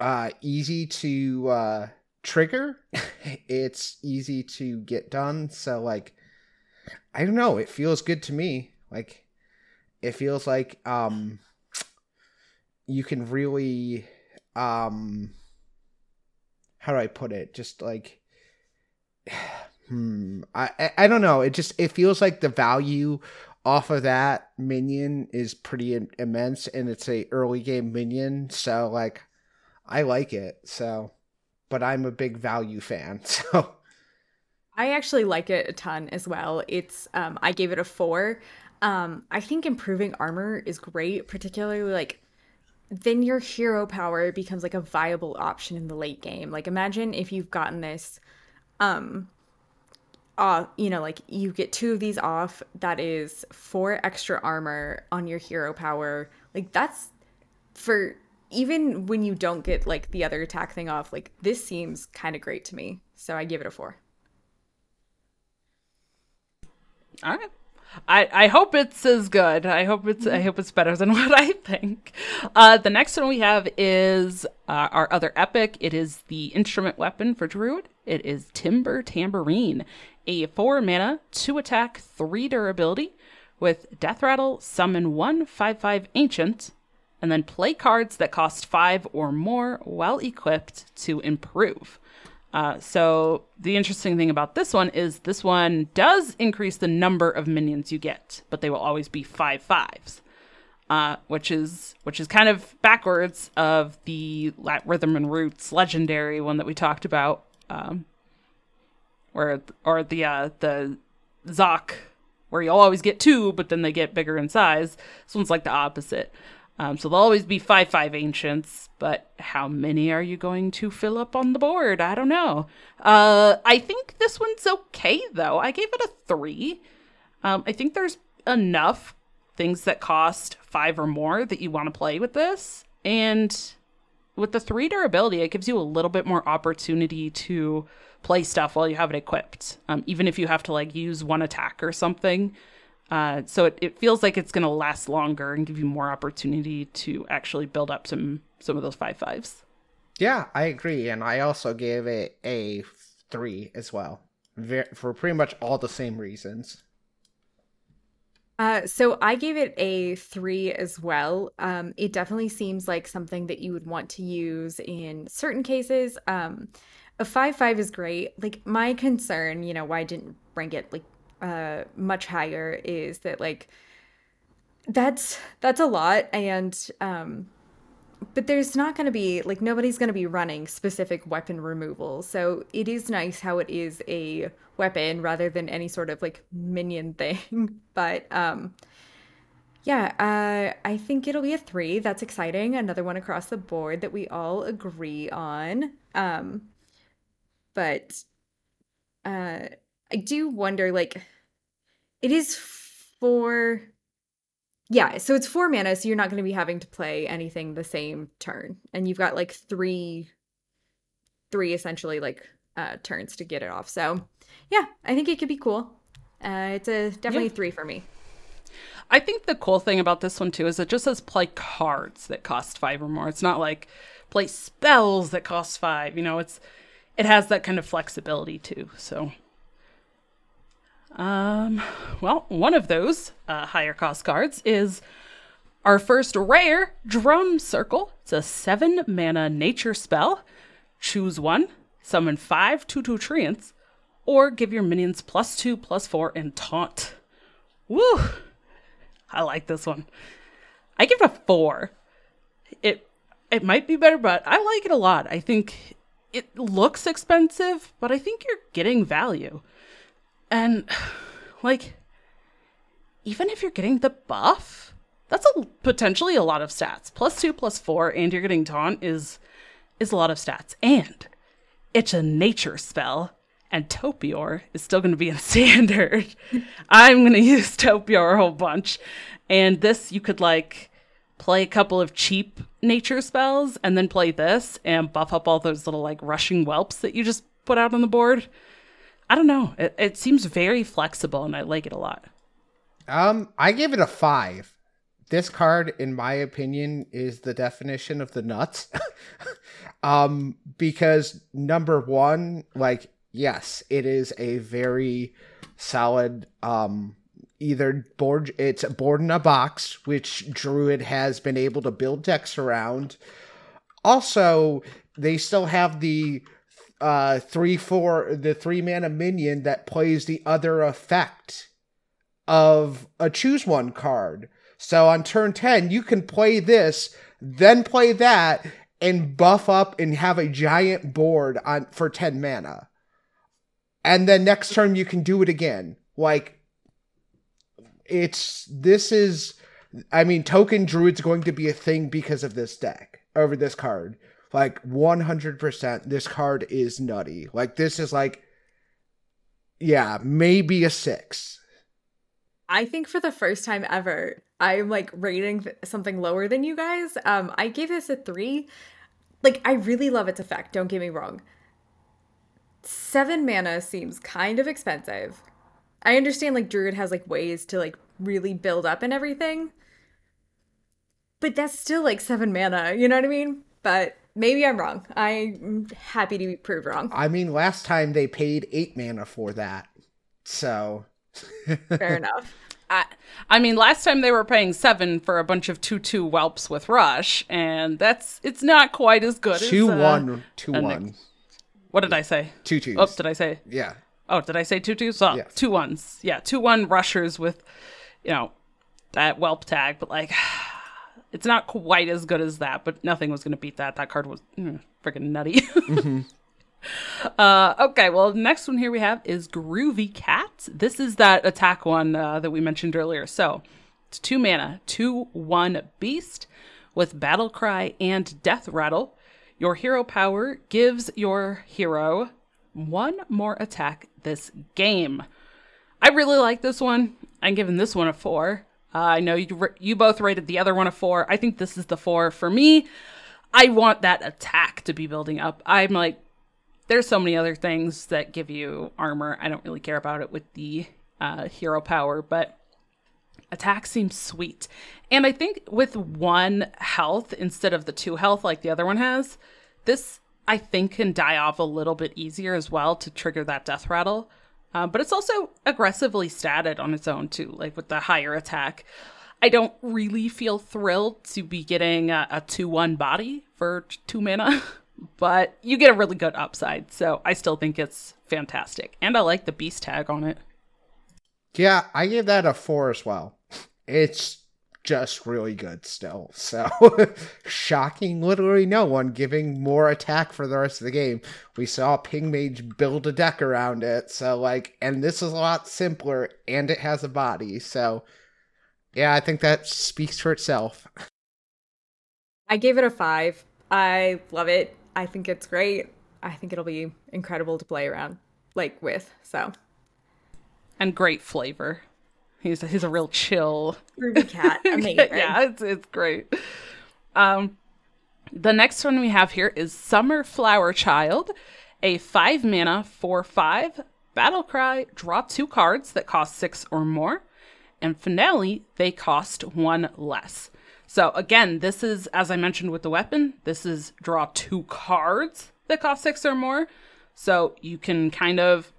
uh, easy to uh, trigger. *laughs* it's easy to get done. So like, I don't know. It feels good to me. Like, it feels like um, you can really um, how do I put it? Just like, *sighs* hmm, I, I don't know. It just it feels like the value off of that minion is pretty immense and it's a early game minion so like I like it. So, but I'm a big value fan. *laughs* So, I actually like it a ton as well. It's um I gave it a 4. Um I think improving armor is great, particularly like then your hero power becomes like a viable option in the late game. Like imagine if you've gotten this um uh, you know, like you get two of these off. That is four extra armor on your hero power. Like that's for even when you don't get like the other attack thing off. Like this seems kind of great to me. So I give it a four. All right. I, I hope it's as good. I hope it's I hope it's better *laughs* than what I think. Uh, the next one we have is uh, our other epic. It is the instrument weapon for Druid. It is Timber Tambourine, a four mana, two attack, three durability, with Death Rattle. Summon one five five ancient, and then play cards that cost five or more while equipped to improve. Uh, so the interesting thing about this one is this one does increase the number of minions you get, but they will always be five fives, uh, which is which is kind of backwards of the Rhythm and Roots legendary one that we talked about, um, or the uh, the Zok, where you'll always get two, but then they get bigger in size. This one's like the opposite. Um, so there'll always be five five ancients, but how many are you going to fill up on the board? I don't know. Uh, I think this one's okay though. I gave it a three. Um, I think there's enough things that cost five or more that you want to play with this, and with the three durability, it gives you a little bit more opportunity to play stuff while you have it equipped. Um, even if you have to like use one attack or something. Uh, so it, it feels like it's going to last longer and give you more opportunity to actually build up some some of those five fives. Yeah, I agree, and I also gave it a three as well, for pretty much all the same reasons. Uh, so I gave it a three as well. Um, it definitely seems like something that you would want to use in certain cases. Um, a five five is great. Like my concern, you know, why I didn't rank it like uh much higher is that like that's that's a lot and um but there's not going to be like nobody's going to be running specific weapon removal. So it is nice how it is a weapon rather than any sort of like minion *laughs* thing but um yeah uh i think it'll be a three. That's exciting. Another one across the board that we all agree on. Um but uh I do wonder, like, it is for. Yeah, so it's four mana, so you're not going to be having to play anything the same turn. And you've got like three, three essentially like uh, turns to get it off. So yeah, I think it could be cool. Uh, it's a definitely yeah. three for me. I think the cool thing about this one too is it just says play cards that cost five or more. It's not like play spells that cost five. You know, it's it has that kind of flexibility too. So um, well, one of those uh, higher cost cards is our first rare Drum Circle. It's a seven mana nature spell. Choose one, summon five 2 2 treants, or give your minions plus two, plus four, and taunt. Woo! I like this one. I give it a four. It it might be better, but I like it a lot. I think it looks expensive, but I think you're getting value. And, like, even if you're getting the buff, that's a, potentially a lot of stats. Plus two, plus four, and you're getting taunt is is a lot of stats. And it's a nature spell, and Topior is still going to be in *laughs* standard. I'm going to use Topior a whole bunch. And this, you could like play a couple of cheap nature spells and then play this and buff up all those little like rushing whelps that you just put out on the board. I don't know. It, it seems very flexible, and I like it a lot. Um, I give it a five. This card, in my opinion, is the definition of the nuts. *laughs* um, because number one, like, yes, it is a very solid um either board it's a board in a box which druid has been able to build decks around also they still have the uh three four the three mana minion that plays the other effect of a choose one card. So on turn 10, you can play this, then play that, and buff up and have a giant board on for 10 mana. And then next turn you can do it again. Like it's this is I mean token druid's going to be a thing because of this deck over this card. Like 100%, this card is nutty. Like, this is like yeah, maybe a six. I think for the first time ever, I'm like rating th- something lower than you guys. Um, I gave this a three. Like, I really love its effect. Don't get me wrong. Seven mana seems kind of expensive. I understand like Druid has like ways to like really build up and everything, but that's still like seven mana. You know what I mean? But maybe I'm wrong. I'm happy to be proved wrong. I mean, last time they paid eight mana for that, so *laughs* Fair enough. I, I mean, last time they were paying seven for a bunch of two-two whelps with rush, and that's it's not quite as good. two as, uh, one two one Nick- What did I say? two twos. Oh, did I say? yeah, Oh, did I say two twos? Oh, Yes. two ones. Yeah, two one rushers with, you know, that whelp tag. But like, *sighs* it's not quite as good as that. But nothing was going to beat that. That card was mm, freaking nutty. *laughs* uh, okay, well, next one here we have is Groovy Cat. This is that attack one uh, that we mentioned earlier. So it's two mana, two one beast with battle cry and death rattle. Your hero power gives your hero one more attack this game. I really like this one. I'm giving this one a four. Uh, I know you you both rated the other one a four. I think this is the four for me. I want that attack to be building up. I'm like, there's so many other things that give you armor. I don't really care about it with the uh, hero power, but attack seems sweet. And I think with one health instead of the two health like the other one has, this I think can die off a little bit easier as well to trigger that death rattle. Uh, but it's also aggressively statted on its own too, like with the higher attack. I don't really feel thrilled to be getting a, a 2 1 body for two mana, *laughs* but you get a really good upside. So I still think it's fantastic. And I like the beast tag on it. yeah, I gave that a four as well. It's just really good still. *laughs* So shocking, literally no one giving more attack for the rest of the game. We saw Ping Mage build a deck around it, so like, and this is a lot simpler, and it has a body. So yeah, I think that speaks for itself. *laughs* I gave it a five. I love it. I think it's great. I think it'll be incredible to play around, like with. So, And great flavor. He's he's a real chill Groovy Cat, *laughs* amazing. yeah, it's it's great. Um, the next one we have here is Summer Flower Child, a five mana four five battle cry. Draw two cards that cost six or more, and finale they cost one less. So again, this is as I mentioned with the weapon. This is draw two cards that cost six or more. So you can kind of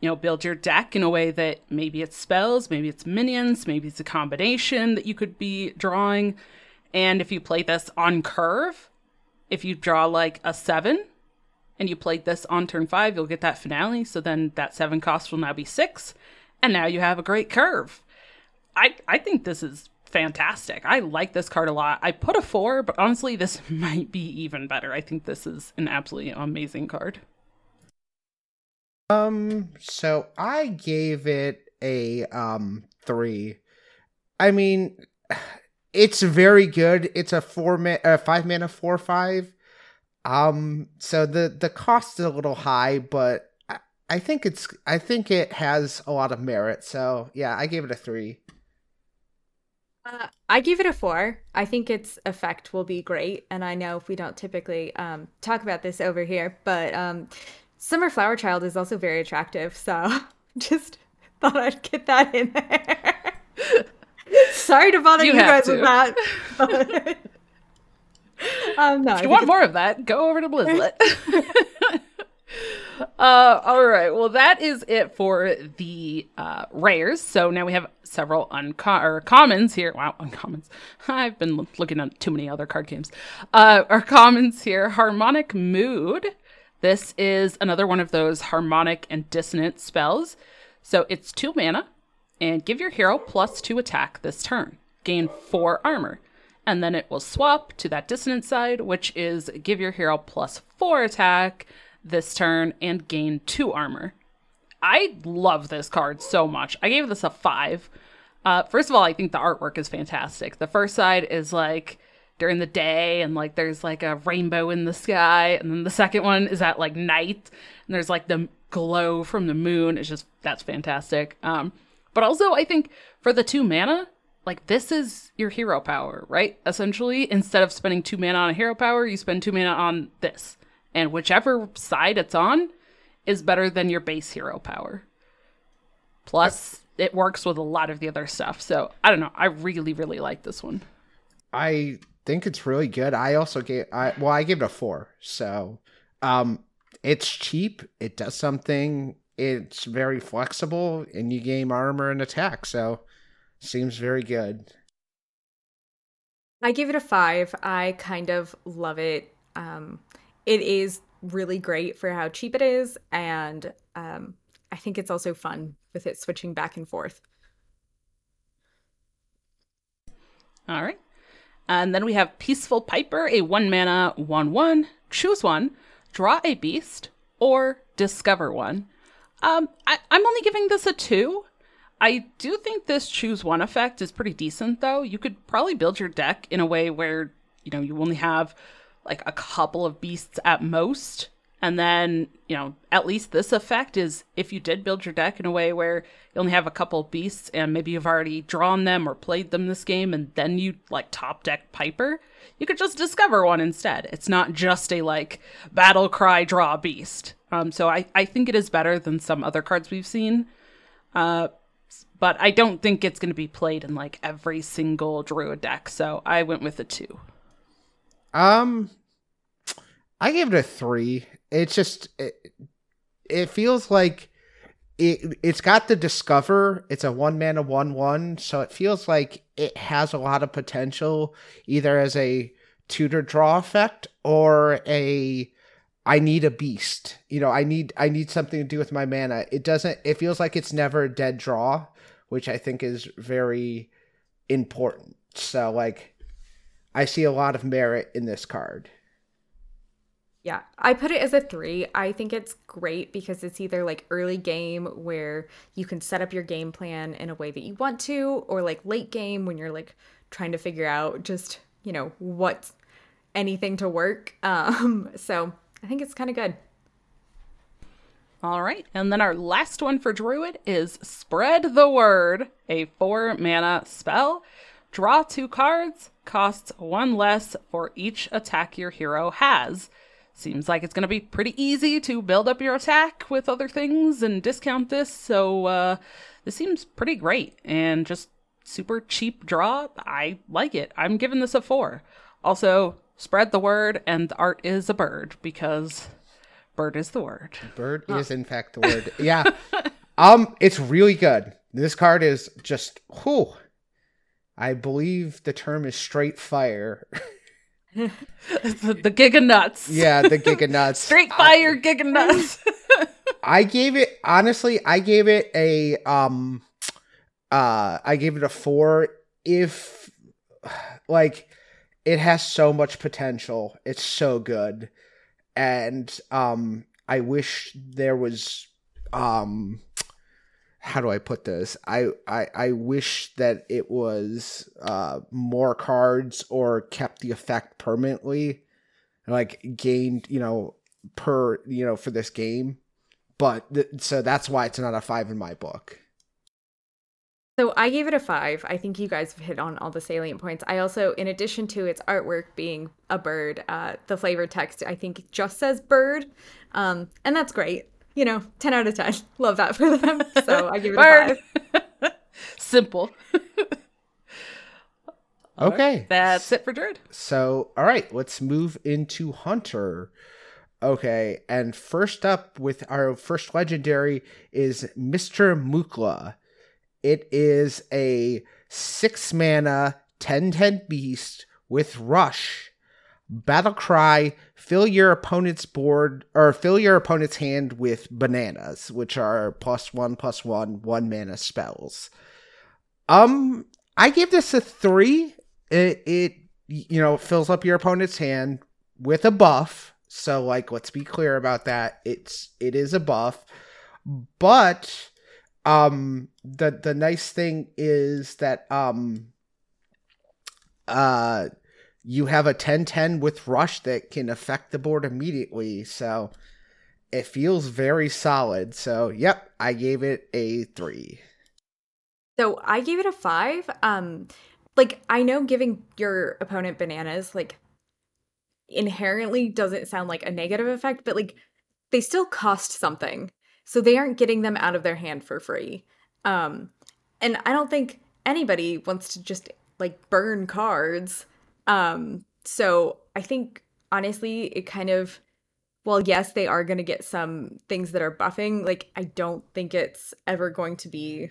you know, build your deck in a way that maybe it's spells, maybe it's minions, maybe it's a combination that you could be drawing. And if you play this on curve, if you draw like a seven and you played this on turn five, you'll get that finale. So then that seven cost will now be six. And now you have a great curve. I, I think this is fantastic. I like this card a lot. I put a four, but honestly, this *laughs* might be even better. I think this is an absolutely amazing card. Um, so I gave it a um three. I mean, *sighs* it's very good. It's a four ma- uh, five mana four five. Um, so the the cost is a little high, but I, I think it's I think it has a lot of merit. So yeah, I gave it a three. Uh, I give it a four. I think its effect will be great, and I know if we don't typically um, talk about this over here, but um, Summer Flower Child is also very attractive. So *laughs* just thought I'd get that in there. *laughs* Sorry to bother You you, guys with that. But, *laughs* um, no, If you want it's- more of that, go over to Blizzlet. uh, all right. Well, that is it for the uh, rares. So now we have several unco- or commons here. Wow, uncommons. I've been l- looking at too many other card games. Uh, our commons here: Harmonic Mood. This is another one of those harmonic and dissonant spells. So it's two mana, and give your hero plus two attack this turn. Gain four armor and then it will swap to that dissonant side, which is give your hero plus four attack this turn and gain two armor. I love this card so much. I gave this a five. Uh, first of all, I think the artwork is fantastic. The first side is like during the day and like there's like a rainbow in the sky and then the second one is at like night and there's like the glow from the moon. It's just that's fantastic. Um but also i think for the two mana like this is your hero power right? Essentially instead of spending two mana on a hero power you spend two mana on this. And whichever side it's on is better than your base hero power. Plus it works with a lot of the other stuff. So i don't know. I really really like this one. I think it's really good. I also gave I well, I gave it a four. So um it's cheap, it does something, it's very flexible, and you gain armor and attack, so seems very good. I give it a five. I kind of love it. Um it is really great for how cheap it is, and um I think it's also fun with it switching back and forth. All right. And then we have Peaceful Piper, a one mana 1 1. Choose one, draw a beast, or discover one. Um, I, I'm only giving this a 2. I do think this choose one effect is pretty decent, though. You could probably build your deck in a way where, you know, you only have like a couple of beasts at most. And then, you know, at least this effect is if you did build your deck in a way where you only have a couple beasts and maybe you've already drawn them or played them this game and then you like top deck Piper, you could just discover one instead. It's not just a like battle cry draw beast. Um, so I, I think it is better than some other cards we've seen. Uh, but I don't think it's going to be played in like every single druid deck. So I went with a two. Um, I gave it a three. It's just it, it feels like it it's got the discover. It's a one mana one one, so it feels like it has a lot of potential, either as a tutor draw effect or a I need a beast. You know, I need I need something to do with my mana. It doesn't it feels like it's never a dead draw, which I think is very important. So like I see a lot of merit in this card. Yeah, I put it as a three. I think it's great because it's either like early game where you can set up your game plan in a way that you want to, or like late game when you're like trying to figure out just, you know, what anything to work. *laughs* Um, so I think it's kind of good. All right. And then our last one for Druid is Spread the Word, a four mana spell. Draw two cards, costs one less for each attack your hero has. Seems like it's going to be pretty easy to build up your attack with other things and discount this. So, uh, this seems pretty great and just super cheap draw. I like it. I'm giving this a four. Also, spread the word, and the art is a bird because bird is the word. Bird is in fact the word. *laughs* Yeah. um, it's really good. This card is just whew. I believe the term is straight fire. *laughs* the, the giga nuts. yeah, the giga nuts. *laughs* Straight fire giga nuts. *laughs* I gave it honestly, I gave it a um uh I gave it a 4 if like it has so much potential. It's so good. And um I wish there was um how do I put this? I, I I wish that it was uh more cards or kept the effect permanently, like gained you know per you know for this game, but th- so that's why it's not a five in my book. So I gave it a five. I think you guys have hit on all the salient points. I also, in addition to its artwork being a bird, uh, the flavor text I think just says bird, um, and that's great you know, 10 out of 10. *laughs* Love that for them. So *laughs* I give it a five. *laughs* Simple. okay. Right. That's it for Druid. So, all right, let's move into Hunter. Okay, and first up with our first legendary is Mr. Mukla. It is a six mana 10 10 beast with rush battle cry fill your opponent's board or fill your opponent's hand with bananas which are plus one plus one one mana spells. Um i give this a three. It it you know fills up your opponent's hand with a buff. So like let's be clear about that. It's it is a buff. But um the the nice thing is that um uh you have a 10-10 with rush that can affect the board immediately. So it feels very solid. So yep, I gave it a three. So I gave it a five. Um, like I know giving your opponent bananas like inherently doesn't sound like a negative effect, but like they still cost something. So they aren't getting them out of their hand for free. Um, and I don't think anybody wants to just like burn cards. Um, so I think honestly, it kind of, well, yes, they are going to get some things that are buffing. Like, I don't think it's ever going to be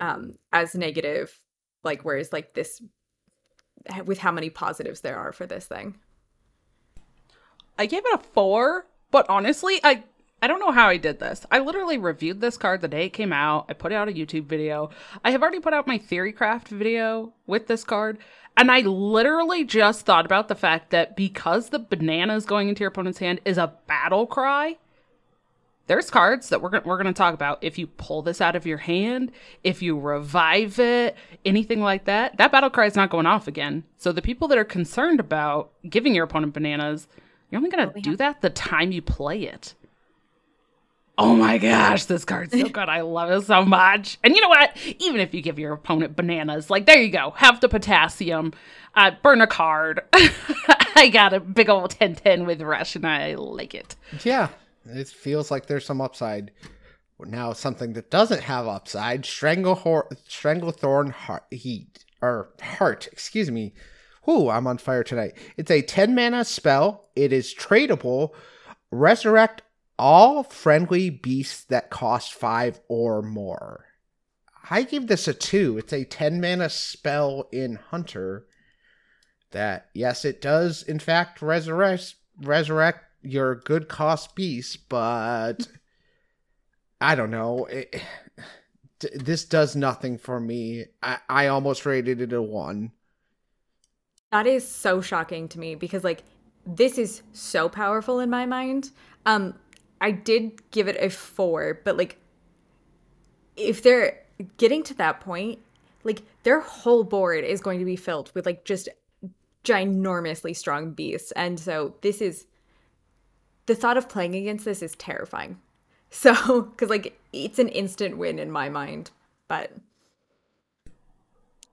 um, as negative, like, whereas like this, with how many positives there are for this thing. I gave it a four, but honestly, I I don't know how I did this. I literally reviewed this card the day it came out. I put out a YouTube video. I have already put out my Theorycraft video with this card. And I literally just thought about the fact that because the bananas going into your opponent's hand is a battle cry, there's cards that we're gonna, we're going to talk about. If you pull this out of your hand, if you revive it, anything like that, that battle cry is not going off again. So the people that are concerned about giving your opponent bananas, you're only going to do that the time you play it oh my gosh, this card's so good. I love it so much. And you know what? Even if you give your opponent bananas, like there you go, have the potassium, uh, burn a card. *laughs* I got a big old 10 10 with Rush and I like it. Yeah, it feels like there's some upside. Now, something that doesn't have upside Stranglethorn, Stranglethorn heart, Heat, or Heart, excuse me. Ooh, I'm on fire tonight. It's a 10 mana spell. It is tradable. Resurrect all friendly beasts that cost five or more. I give this a two. It's a 10 mana spell in Hunter that, yes, it does, in fact, resurrect, resurrect your good cost beast, but I don't know. It, this does nothing for me. I, I almost rated it a one. That is so shocking to me because, like, this is so powerful in my mind. Um, I did give it a four, but like if they're getting to that point, like their whole board is going to be filled with like just ginormously strong beasts. And so this is the thought of playing against this is terrifying. *laughs* So, because like it's an instant win in my mind, but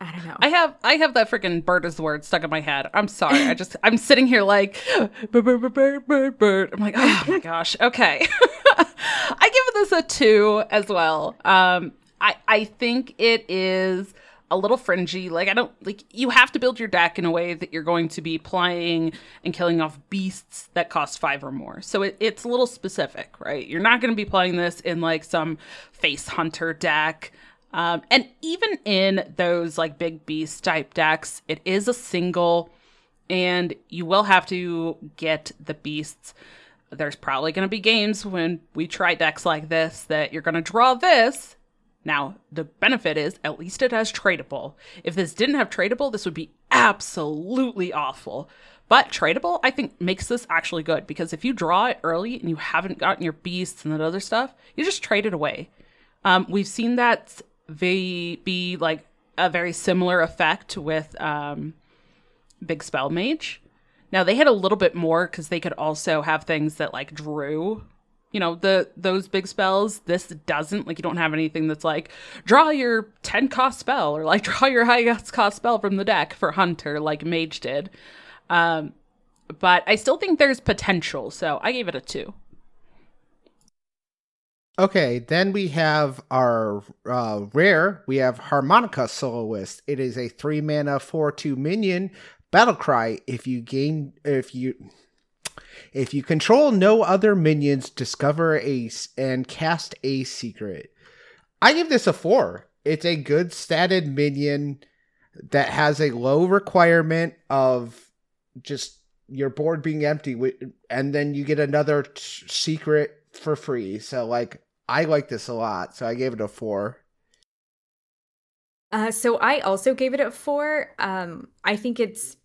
I don't know. I have I have that freaking bird as the word stuck in my head. I'm sorry. I just I'm sitting here like *gasps* bird bird bird bird bird. I'm like, oh my gosh. Okay. *laughs* I give this a two as well. Um I I think it is a little fringy. Like I don't like you have to build your deck in a way that you're going to be playing and killing off beasts that cost five or more. So it, it's a little specific, right? You're not going to be playing this in like some face hunter deck. Um, and even in those like big beast type decks, it is a single, and you will have to get the beasts. There's probably going to be games when we try decks like this that you're going to draw this. Now, the benefit is at least it has tradable. If this didn't have tradable, this would be absolutely awful. But tradable, I think, makes this actually good because if you draw it early and you haven't gotten your beasts and that other stuff, you just trade it away. Um, we've seen that they be like a very similar effect with um, Big Spell Mage. Now they had a little bit more because they could also have things that like drew, you know, the those big spells. This doesn't like you don't have anything that's like draw your ten cost spell or like *laughs* draw your high cost spell from the deck for Hunter like Mage did. Um, but I still think there's potential, so I gave it a two. Okay, then we have our uh, rare. We have Harmonica Soloist. It is a three mana four two minion battle cry. If you gain, if you if you control no other minions, discover a and cast a secret. I give this a four. It's a good statted minion that has a low requirement of just your board being empty, and then you get another t- secret for free. So like I like this a lot. So I gave it a four. Uh, so I also gave it a four. Um, I think it's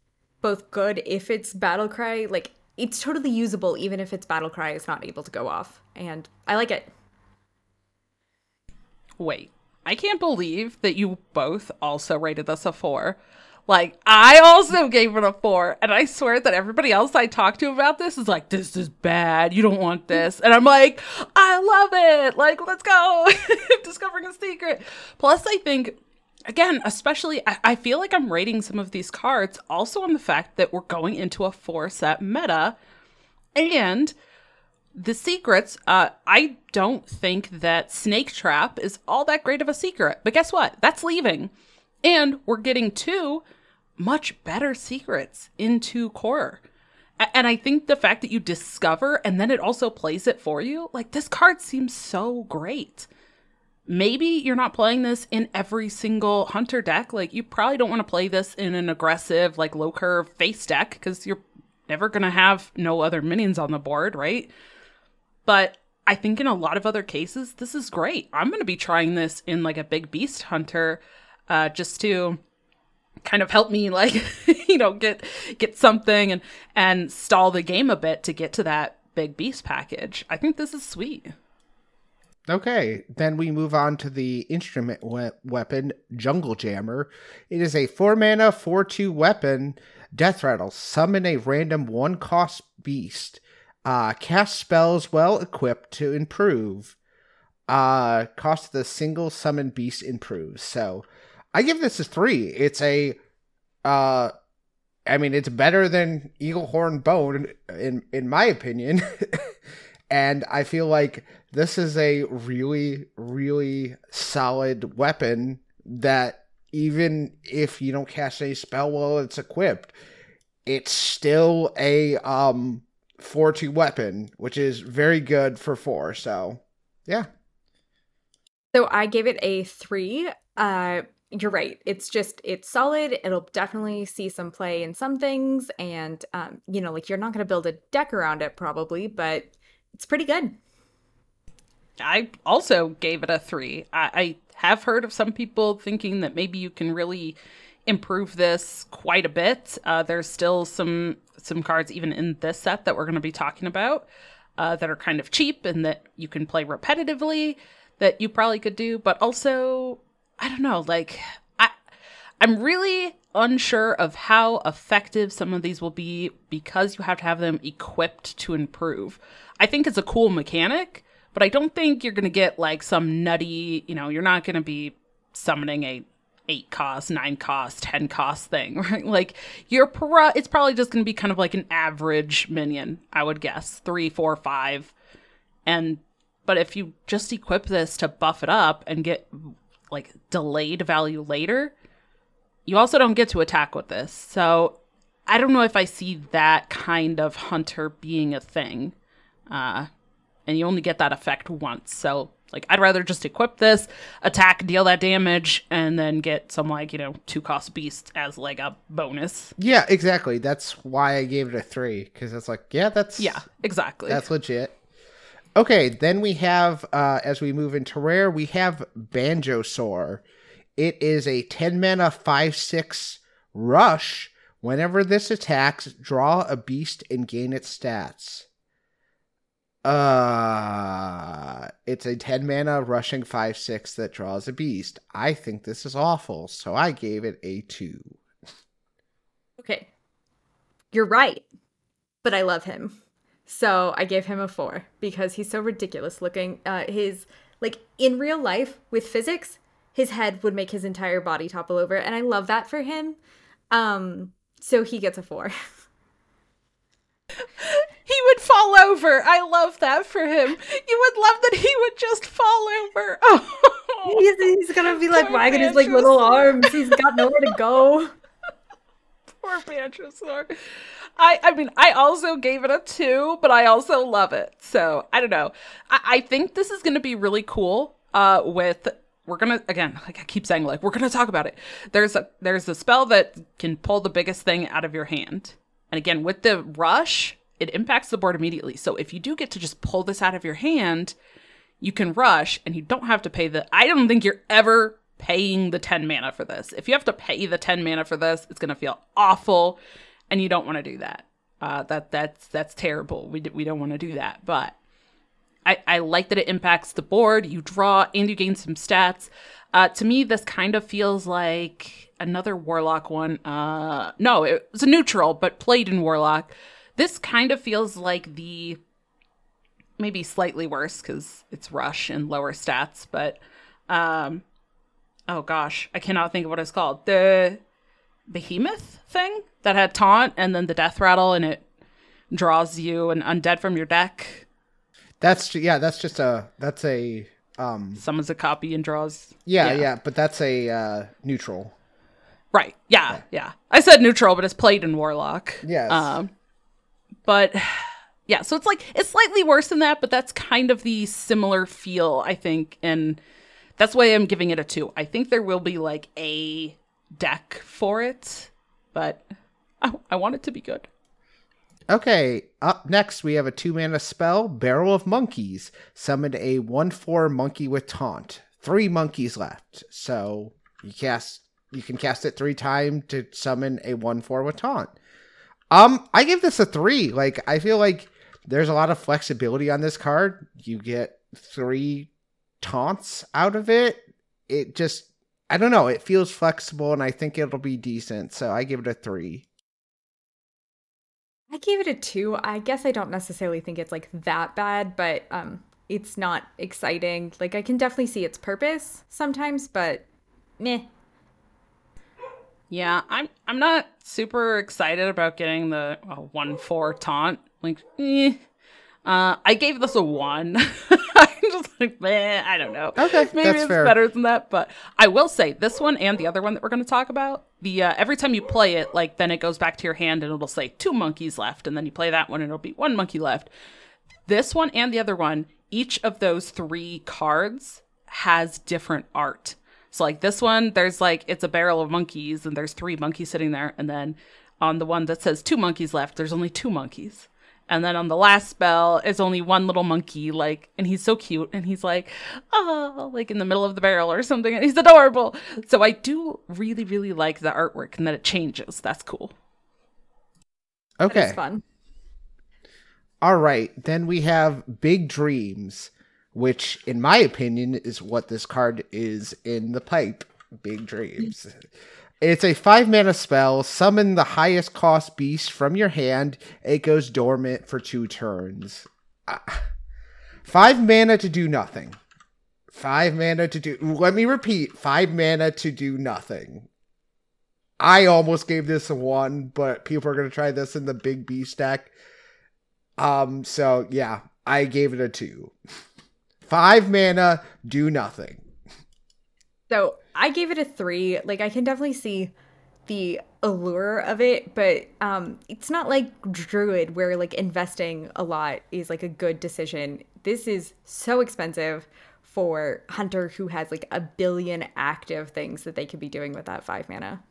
both good if it's battle cry, like it's totally usable even if its battle cry is not able to go off, and I like it. Wait, I can't believe that you both also rated this a four. Like, I also gave it a four. And I swear that everybody else I talked to about this is like, this is bad. You don't want this. And I'm like, I love it. Like, let's go. *laughs* Discovering a secret. Plus, I think, again, especially, I, feel like I'm rating some of these cards also on the fact that we're going into a four set meta. And the secrets, uh, I don't think that Snake Trap is all that great of a secret. But guess what? That's leaving. And we're getting two much better secrets into core. And I think the fact that you discover and then it also plays it for you, like this card seems so great. Maybe you're not playing this in every single hunter deck. Like you probably don't want to play this in an aggressive, like low curve face deck because you're never going to have no other minions on the board, right? But I think in a lot of other cases, this is great. I'm going to be trying this in like a big beast hunter uh, just to kind of help me like *laughs* you know get get something and and stall the game a bit to get to that big beast package i think this is sweet Okay, then we move on to the instrument we- weapon, Jungle Jammer. It is a 4 mana 4 2 weapon, Death Rattle. Summon a random 1 cost beast. Uh, cast spells well equipped to improve. Uh, cost of the single summon beast improves. So I give this a 3. It's a. Uh, I mean, it's better than Eaglehorn Bow, in, in my opinion. *laughs* and I feel like this is a really, really solid weapon that even if you don't cast any spell while it's equipped, it's still a um four two weapon, which is very good for four. So yeah. So I gave it a three. Uh you're right. It's just it's solid. It'll definitely see some play in some things, and um, you know, like you're not gonna build a deck around it probably, but it's pretty good. I also gave it a three. I, I have heard of some people thinking that maybe you can really improve this quite a bit. Uh, there's still some some cards even in this set that we're going to be talking about uh, that are kind of cheap and that you can play repetitively that you probably could do. But also, I don't know, like I I'm really unsure of how effective some of these will be because you have to have them equipped to improve. I think it's a cool mechanic, but I don't think you're going to get like some nutty, you know, you're not going to be summoning a eight cost, nine cost, ten cost thing, *laughs* right? Like you're pro- it's probably just going to be kind of like an average minion, I would guess, three, four, five, and but if you just equip this to buff it up and get like delayed value later, you also don't get to attack with this. So I don't know if I see that kind of hunter being a thing. Uh, and you only get that effect once. So like I'd rather just equip this, attack, deal that damage, and then get some like, you know, two cost beast as like a bonus. Yeah, exactly. That's why I gave it a three, because it's like, yeah, that's Yeah, exactly. that's legit. Okay, then we have uh as we move into rare, we have Banjosaur. It is a 10 mana 5 6 rush. Whenever this attacks, draw a beast and gain its stats. Uh, it's a 10 mana rushing 5 6 that draws a beast. I think this is awful, so I gave it a 2. Okay. You're right. But I love him. So I gave him a 4 because he's so ridiculous looking. Uh his like in real life with physics, his head would make his entire body topple over and I love that for him. Um so he gets a 4. *laughs* he would fall over. I love that for him. You would love that he would just fall over. *laughs* Oh. he's, he's gonna be like Poor wagging his like little arms. He's got nowhere to go. *laughs* Poor Banjosaur. I I mean I also gave it a two, but I also love it. So I don't know. I, I think this is gonna be really cool. Uh, with we're gonna again, like I keep saying, like we're gonna talk about it. There's a there's a spell that can pull the biggest thing out of your hand, and again with the rush, it impacts the board immediately. So if you do get to just pull this out of your hand, you can rush and you don't have to pay the I don't think you're ever paying the 10 mana for this. If you have to pay the 10 mana for this, it's going to feel awful and you don't want to do that. Uh that that's that's terrible. We d- we don't want to do that. But I, I like that it impacts the board. You draw and you gain some stats. Uh, to me, this kind of feels like another Warlock one. Uh, no, it was a neutral, but played in Warlock. This kind of feels like the maybe slightly worse because it's rush and lower stats, but um, oh gosh, I cannot think of what it's called. The behemoth thing that had taunt and then the death rattle and it draws you an undead from your deck. That's yeah, that's just a that's a um summons a copy and draws. Yeah, yeah, yeah but that's a uh neutral. Right. Yeah, yeah. I said neutral, but it's played in Warlock. Yes. Um but *sighs* yeah, so it's like it's slightly worse than that, but that's kind of the similar feel, I think, and that's why I'm giving it a two. I think there will be like a deck for it, but I, I want it to be good. Okay, up next we have a two mana spell, Barrel of Monkeys. Summon a 1 4 monkey with taunt. Three monkeys left. So you cast you can cast it three times to summon a 1 4 with taunt. Um, I give this a three. Like, I feel like there's a lot of flexibility on this card. You get three taunts out of it. It just I don't know, it feels flexible and I think it'll be decent. So I give it a three. I gave it a two. I guess I don't necessarily think it's like that bad, but um, it's not exciting. Like I can definitely see its purpose sometimes, but meh. Yeah, I'm I'm not super excited about getting the uh, one four taunt. Like, eh. Uh, I gave this a one. *laughs* I'm just like, man, I don't know. Okay, maybe it's fair. better than that. But I will say this one and the other one that we're going to talk about. The uh, every time you play it, like then it goes back to your hand and it'll say two monkeys left, and then you play that one and it'll be one monkey left. This one and the other one, each of those three cards has different art. So like this one, there's like it's a barrel of monkeys and there's three monkeys sitting there, and then on the one that says two monkeys left, there's only two monkeys. And then on the last spell, it's only one little monkey, like, and he's so cute, and he's like, oh, like in the middle of the barrel or something, and he's adorable. So I do really, really like the artwork and that it changes. That's cool. Okay. fun. All right. Then we have Big Dreams, which, in my opinion, is what this card is in the pipe. Big Dreams. *laughs* It's a five mana spell. Summon the highest cost beast from your hand. It goes dormant for two turns. Uh, five mana to do nothing. Five mana to do. Let me repeat. Five mana to do nothing. I almost gave this a one, but people are gonna try this in the big beast deck. Um. So yeah, I gave it a two. Five mana, do nothing. So I gave it a three. Like I can definitely see the allure of it, but um it's not like Druid where like investing a lot is like a good decision. This is so expensive for Hunter who has like a billion active things that they could be doing with that five mana.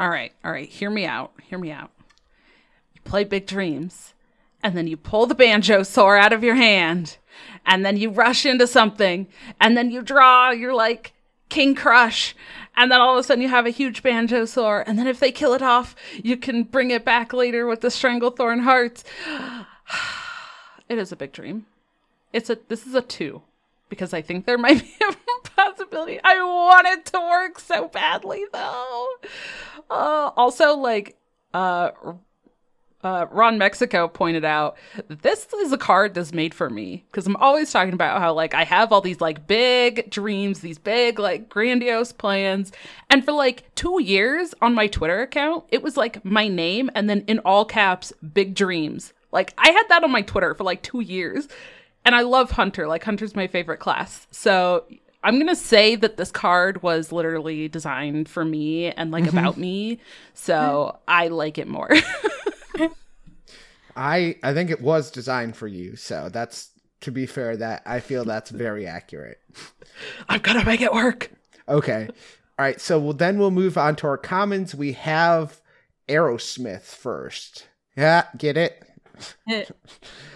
All right, all right, hear me out. Hear me out. You play Big Dreams, and then you pull the Banjosaur out of your hand and then you rush into something and then you draw you're like King Krush and then all of a sudden you have a huge Banjosaur and then if they kill it off you can bring it back later with the stranglethorn hearts. *sighs* It is a big dream. It's a this is a two because i think there might be a *laughs* possibility. I want it to work so badly though. Uh, also like uh uh, Ron Mexico pointed out this is a card that's made for me because I'm always talking about how like I have all these like big dreams, these big like grandiose plans, and for like two years on my Twitter account, it was like my name and then in all caps, big dreams. Like I had that on my Twitter for like two years, and I love Hunter. Like Hunter's my favorite class, so I'm gonna say that this card was literally designed for me and like mm-hmm. about me, so I like it more. *laughs* I I think it was designed for you, so that's to be fair that I feel that's very accurate. I've got to make it work. Okay. All right, so we'll, then we'll move on to our commons. We have Aerosmith first. Yeah, get it? *laughs*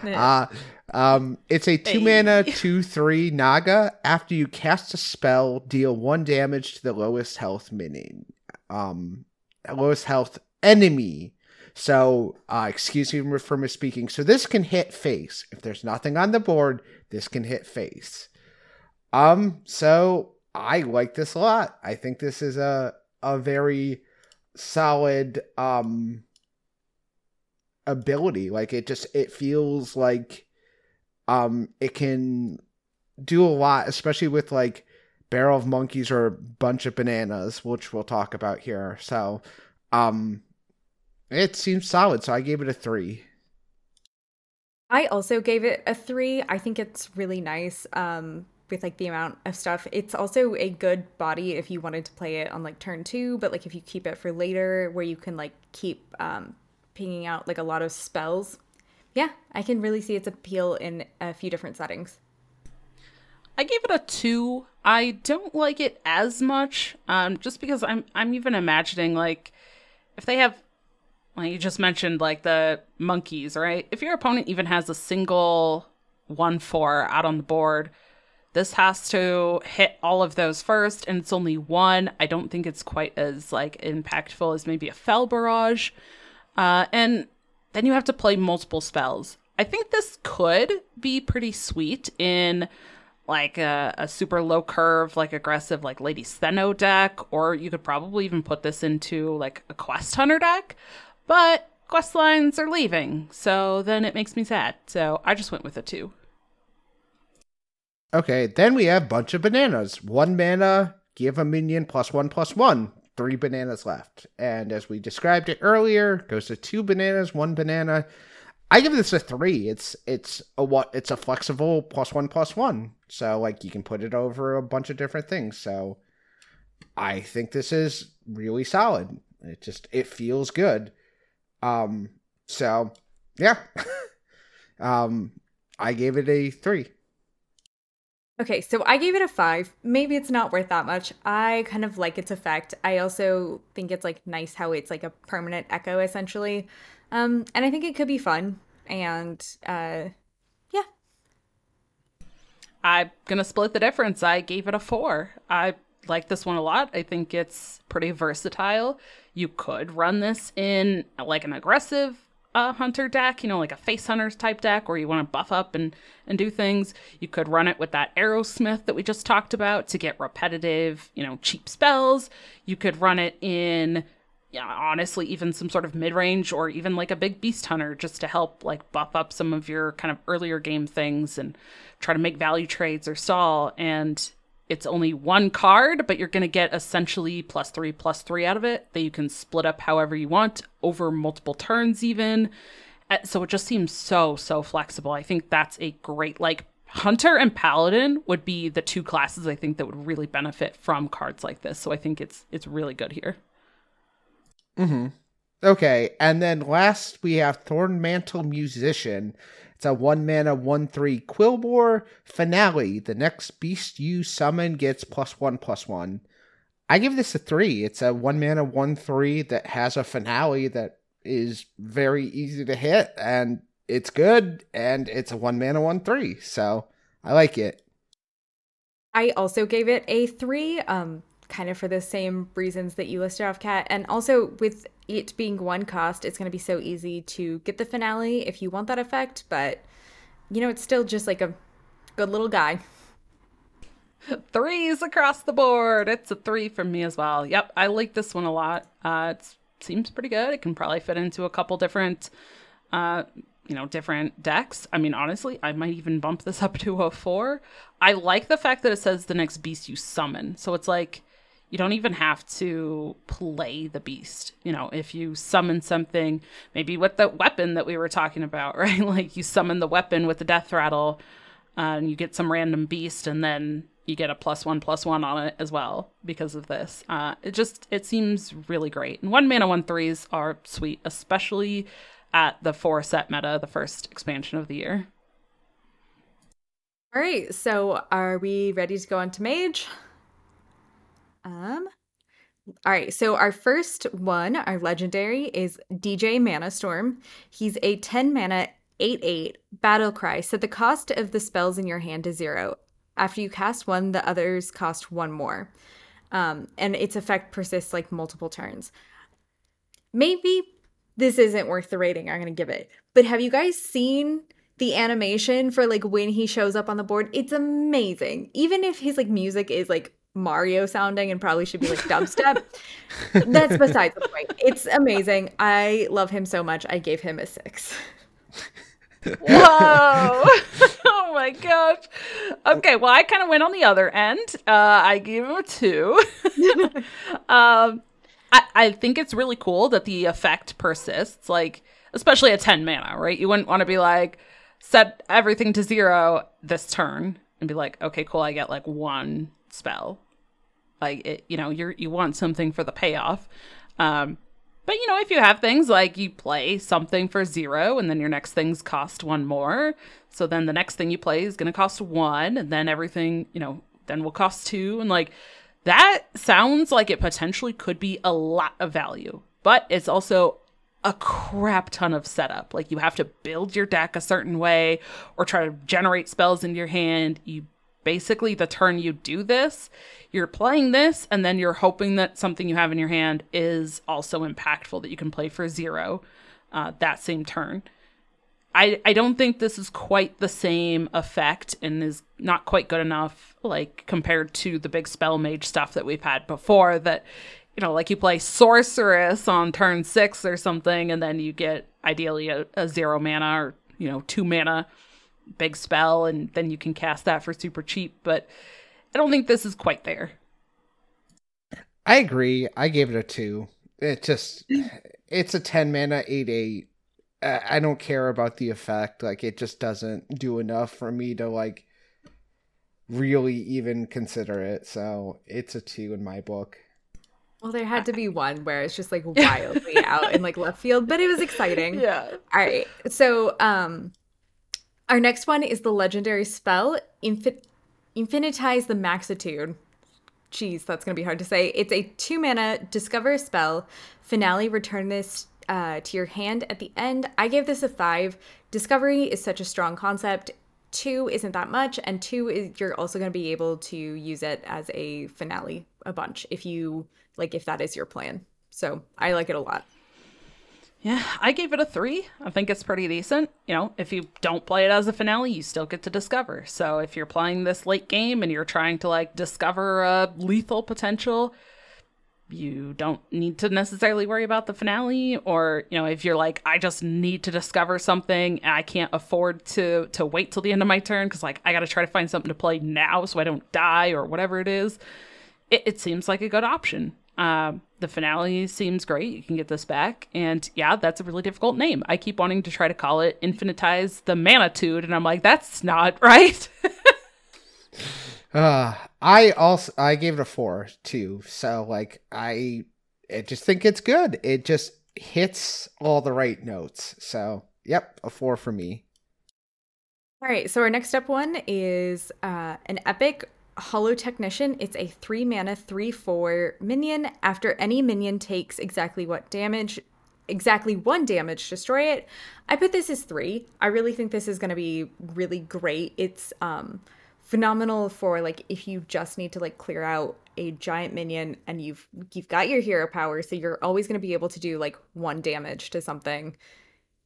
uh, um, it's a two mana, two, three Naga. After you cast a spell, deal one damage to the lowest health minion. Um, lowest health enemy So, uh, excuse me for misspeaking. So this can hit face. If there's nothing on the board, this can hit face. Um, so I like this a lot. I think this is a a very solid um ability. Like it just it feels like um it can do a lot, especially with like barrel of monkeys or bunch of bananas, which we'll talk about here. So um it seems solid, so I gave it a three. I also gave it a three. I think it's really nice. Um with like the amount of stuff. It's also a good body if you wanted to play it on like turn two, but like if you keep it for later where you can like keep um, pinging out like a lot of spells. Yeah, I can really see its appeal in a few different settings. I gave it a two. I don't like it as much, um, just because I'm I'm even imagining like if they have like you just mentioned like the monkeys, right? If your opponent even has a single one four out on the board, this has to hit all of those first, and it's only one. I don't think it's quite as like impactful as maybe a Fel Barrage. Uh, and then you have to play multiple spells. I think this could be pretty sweet in like a, a, super low curve, like aggressive, like Lady S'theno deck, or you could probably even put this into like a Quest Hunter deck. But quest lines are leaving, so then it makes me sad. So I just went with a two. Okay, then we have bunch of bananas. One mana, give a minion plus one plus one. Three bananas left. And as we described it earlier, goes to two bananas, one banana. I give this a three. It's it's a what it's a flexible plus one plus one. So like you can put it over a bunch of different things. So I think this is really solid. It just it feels good. Um so yeah. *laughs* um I gave it a three. Okay, so I gave it a five. Maybe it's not worth that much. I kind of like its effect. I also think it's like nice how it's like a permanent echo essentially. Um, and I think it could be fun. And uh, yeah. I'm gonna split the difference. I gave it a four. I like this one a lot. I think it's pretty versatile. You could run this in like an aggressive a hunter deck, you know, like a face hunters type deck where you want to buff up and, and do things. You could run it with that Aerosmith that we just talked about to get repetitive, you know, cheap spells. You could run it in, yeah, honestly, even some sort of mid range or even like a big beast hunter just to help like buff up some of your kind of earlier game things and try to make value trades or stall. And it's only one card, but you're going to get essentially plus three, plus three out of it that you can split up however you want over multiple turns, even. Uh, so it just seems so, so flexible. I think that's a great, like, Hunter and Paladin would be the two classes I think that would really benefit from cards like this. So I think it's it's really good here. Mm-hmm. Okay, and then last we have Thornmantle Musician. It's a one mana, one three Quilboar finale. The next beast you summon gets plus one plus one. I give this a three. It's a one mana, one three that has a finale that is very easy to hit and it's good and it's a one mana, one three. So I like it. I also gave it a three. Um, kind of for the same reasons that you listed off, Kat. And also with it being one cost, it's going to be so easy to get the finale if you want that effect. But, you know, it's still just like a good little guy. *laughs* Threes across the board. It's a three from me as well. Yep, I like this one a lot. Uh, it seems pretty good. It can probably fit into a couple different, uh, you know, different decks. I mean, honestly, I might even bump this *laughs* up to a four. I like the fact that it says the next beast you summon. So it's like you don't even have to play the beast. You know, if you summon something, maybe with the weapon that we were talking about, *laughs* right? Like you summon the weapon with the death rattle, uh, and you get some random beast, and then you get a plus one plus one on it as well because of this. Uh, it just it seems really great. And one mana one threes are sweet, especially at the four set meta, the first expansion of the year. All right, so are we ready to go on to mage? Um, all right, so our first one, our legendary, is DJ Manastorm. He's a 10 mana 8 8 battle cry. So the cost of the spells in your hand is zero. After you cast one, the others cost one more. Um, and its effect persists like multiple turns. Maybe this isn't worth the rating I'm going to give it. But have you guys seen the animation for like when he shows up on the board? It's amazing. Even if his like music is like Mario sounding and probably should be like dubstep. *laughs* That's besides the point. It's amazing. I love him so much. I gave him a six. Whoa! *laughs* oh my gosh. Okay, well, I kind of went on the other end. Uh, I gave him a two. *laughs* um, I, I think it's really cool that the effect persists, like, especially at 10 mana, right? You wouldn't want to be like, set everything to zero this turn and be like, okay, cool, I get like one spell. Like, it, you know, you're, you want something for the payoff. Um, but you know, if you have things like you play something for zero and then your next things cost one more, so then the next thing you play is going to cost one, and then everything, you know, then will cost two, and like that sounds like it potentially could be a lot of value, but it's also a crap ton of setup. Like you have to build your deck a certain way or try to generate spells in your hand. You basically the turn you do this, you're playing this, and then you're hoping that something you have in your hand is also impactful that you can play for zero uh, that same turn. I, I don't think this is quite the same effect and is not quite good enough, like compared to the big spell mage stuff that we've had before. That, you know, like you play sorceress on turn six or something, and then you get ideally a, a zero mana or, you know, two mana big spell and then you can cast that for super cheap but i don't think this is quite there I agree. I gave it a two. It just, it's a 10 mana 8 8. Uh, I don't care about the effect. Like, it just doesn't do enough for me to, like, really even consider it. So it's a two in my book. Well, there had to be one where it's just like wildly *laughs* out in like left field, but it was exciting. yeah All right. So, um, our next one is the legendary spell Infin- Infinitize the Maxitude. Jeez, that's gonna be hard to say. It's a two mana discover a spell. Finale, return this uh, to your hand at the end. I gave this a five. Discovery is such a strong concept. Two isn't that much, and two is you're also gonna be able to use it as a finale a bunch if you like if that is your plan. So I like it a lot. Yeah i gave it a three. I think it's pretty decent. You know if you don't play it as a finale you still get to discover. So if you're playing this late game and you're trying to like discover a lethal potential you don't need to necessarily worry about the finale. Or you know if you're like i just need to discover something i can't afford to to wait till the end of my turn because like i gotta try to find something to play now so i don't die or whatever it is it, it seems like a good option um the finale seems great you can get this back and yeah that's a really difficult name i keep wanting to try to call it infinitize the manitude and i'm like that's not *laughs* right Uh, I also, I gave it a four too. So, like, I, I just think it's good. It just hits all the right notes. So, yep, a four for me. All right, so our next up one is uh, an epic Holotechnician. It's a three mana, three four minion. After any minion takes exactly what damage, exactly one damage, destroy it. I put this as three. I really think this is going to be really great. It's um, phenomenal for like if you just need to like clear out a giant minion and you've you've got your hero power, so you're always going to be able to do like one damage to something,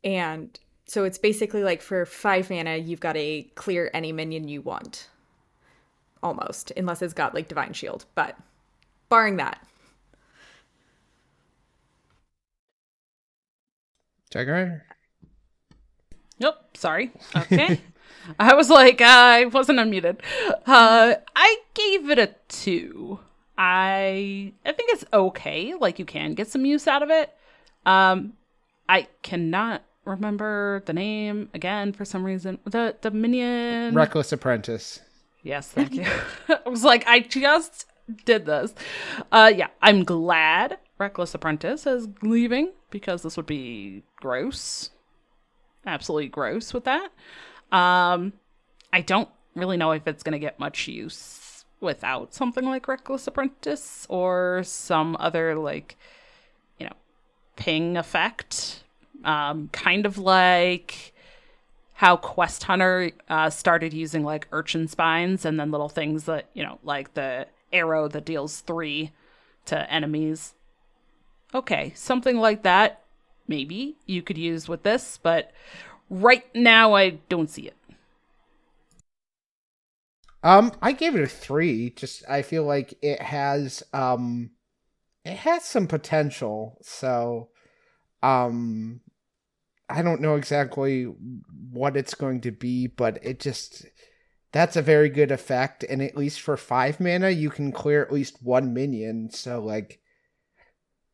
and so it's basically like for five mana, you've got to clear any minion you want. Almost, unless it's got like Divine Shield. But barring that, Jagger? Nope, sorry. Okay. *laughs* I was like, uh, I wasn't unmuted. Uh, I gave it a two. I I think it's okay. Like you can get some use out of it. Um, I cannot remember the name again for some reason. The the minion. Reckless Apprentice. Yes, *laughs* thank *laughs* you. I was like, I just did this. Uh, yeah, I'm glad Reckless Apprentice is leaving because this would be gross. Absolutely gross with that. Um, I don't really know if it's going to get much use without something like Reckless Apprentice or some other, like, you know, ping effect. Um, kind of like how Quest Hunter uh, started using like urchin spines and then little things that, you know, like the arrow that deals three to enemies. Okay, something like that maybe you could use with this, but right now I don't see it. Um, I gave it a three. Just I feel like it has um, it has some potential. So, um, I don't know exactly what it's going to be, but it just that's a very good effect. And at least for five mana, you can clear at least one minion. So like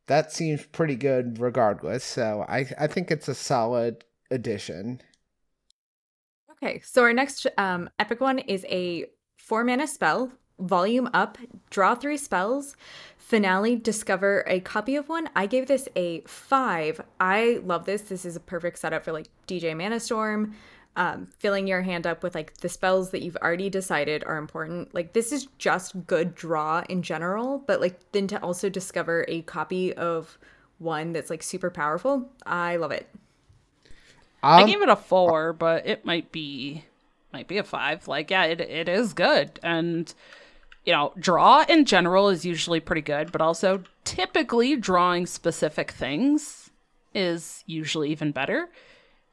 that seems pretty good regardless. So I I think it's a solid addition. Okay, so our next um, epic one is a four mana spell, volume up, draw three spells, finale, discover a copy of one. I gave this a five. I love this. This is a perfect setup for like DJ Manastorm. Um, filling your hand up with like the spells that you've already decided are important. Like this is just good draw in general, but like then to also discover a copy of one that's like super powerful. I love it. Um, I gave it a four, but it might be might be a five. Like, yeah, it it is good. And you know, draw in general is usually pretty good, but also typically drawing specific things is usually even better.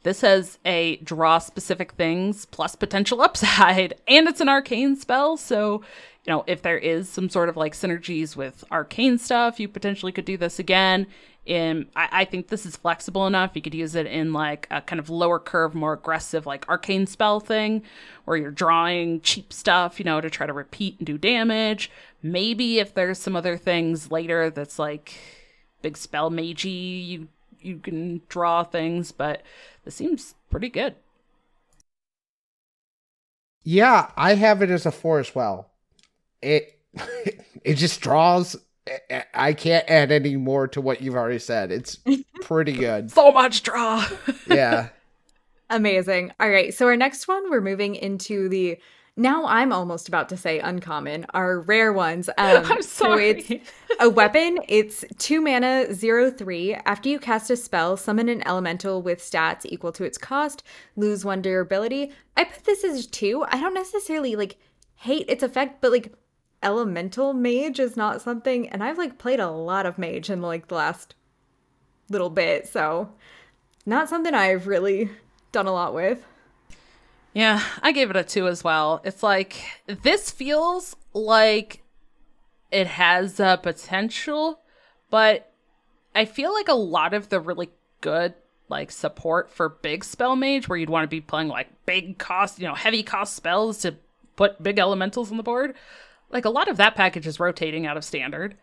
This has a draw specific things plus potential *laughs* upside, and it's an arcane spell. So, you know, if there is some sort of like synergies with arcane stuff, you potentially could do this again. In I, I think this is flexible enough. You could use it in like a kind of lower curve, more aggressive, like arcane spell thing, where you're drawing cheap stuff, you know, to try to repeat and do damage. Maybe if there's some other things later that's like big spell magey, you you can draw things, but this seems pretty good. Yeah, I have it as a four as well. It *laughs* it just draws. I can't add any more to what you've already said. It's *laughs* pretty good. so much draw. *laughs* yeah. Amazing. All right. So our next one, we're moving into the now I'm almost about to say uncommon are rare ones. *laughs* Um, I'm sorry. So it's a weapon. It's two mana, zero three. After you cast a spell, summon an elemental with stats equal to its cost. Lose one durability. I put this as two. I don't necessarily like hate its effect, but like elemental mage is not something. And I've like played a lot of mage in like the last little bit, so not something I've really done a lot with. Yeah, I gave it a two as well. It's like this feels like it has a potential, but I feel like a lot of the really good like support for big spell mage, where you'd want to be playing like big cost, you know, heavy cost spells to put big elementals on the board. Like a lot of that package is rotating out of standard,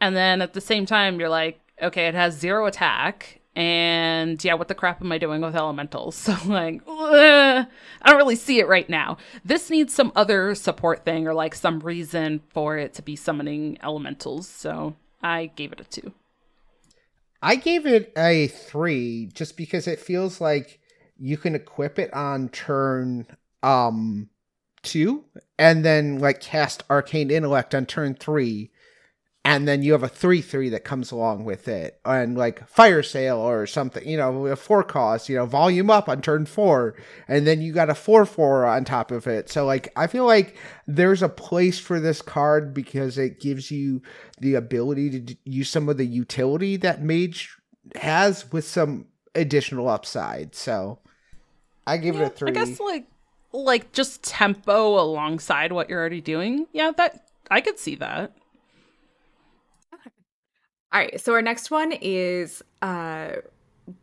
and then at the same time, you're like, okay, it has zero attack and yeah, what the crap am I doing with elementals? *laughs* So, like, I don't really see it right now. This needs some other support thing or like some reason for it to be summoning elementals. So, I gave it a two. I gave it a three just because it feels like you can equip it on turn um two and then like cast arcane intellect on turn three and then you have a three three that comes along with it, and like fire sale or something, you know, a four cost, you know, volume up on turn four, and then you got a four four on top of it. So like, I feel like there's a place for this card because it gives you the ability to use some of the utility that Mage has with some additional upside. So I give yeah, it a three. I guess like like just tempo alongside what you're already doing. Yeah, that I could see that. All right, so our next one is uh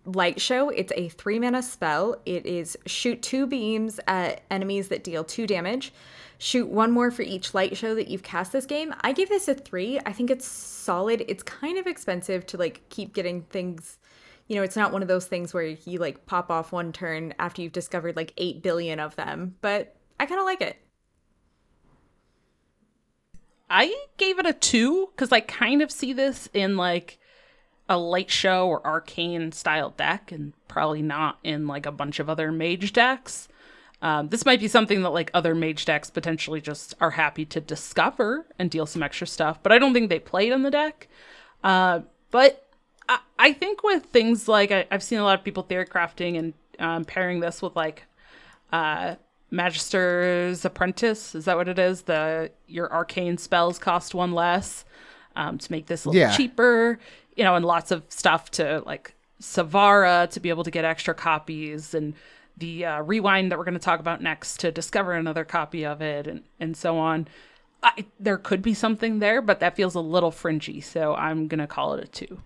Light Show. It's a three mana spell. It is shoot two beams at enemies that deal two damage. Shoot one more for each light show that you've cast this game. I give this a three. I think it's solid. It's kind of expensive to like keep getting things. You know, it's not one of those things where you like pop off one turn after you've discovered like eight billion of them, but I kind of like it. I gave it a two because I kind of see this in like a light show or arcane style deck, and probably not in like a bunch of other mage decks. Um, this might be something that like other mage decks potentially just are happy to discover and deal some extra stuff, but I don't think they played in the deck. Uh, but I, I, think with things like I, have seen a lot of people theory crafting and um, pairing this with like uh, Magister's Apprentice. Is that what it is? The your arcane spells cost one less um, to make this a little yeah. cheaper. You know, and lots of stuff to like Sivara to be able to get extra copies and the uh, rewind that we're going to talk about next to discover another copy of it and, and so on. I, there could be something there, but that feels a little fringy, so I'm going to call it a two.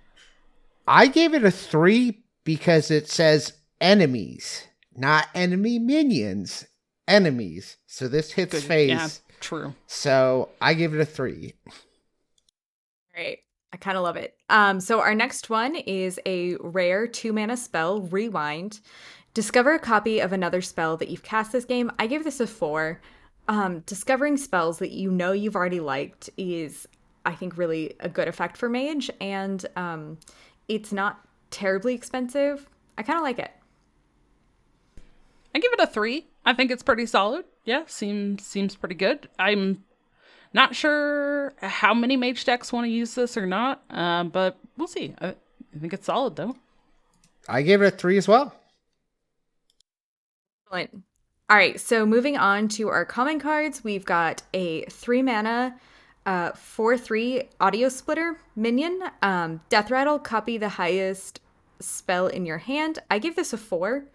I gave it a three because it says enemies, not enemy minions, enemies. So this hits Good. phase. Yeah, true. So I give it a three. Great. I kind of love it. Um, so our next one is a rare two mana spell, Rewind. Discover a copy of another spell that you've cast this game. I give this a four. Um, discovering spells that you know you've already liked is, I think, really a good effect for Mage, and um, it's not terribly expensive. I kind of like it. I give it a three. I think it's pretty solid. Yeah, seems seems pretty good. I'm not sure how many mage decks want to use this or not, uh, but we'll see. I, I think it's solid though. I gave it a three as well. Excellent. All right, so moving on to our common cards, we've got a three mana, uh, four three audio splitter minion. Um, Death Rattle, copy the highest spell in your hand. I give this a four.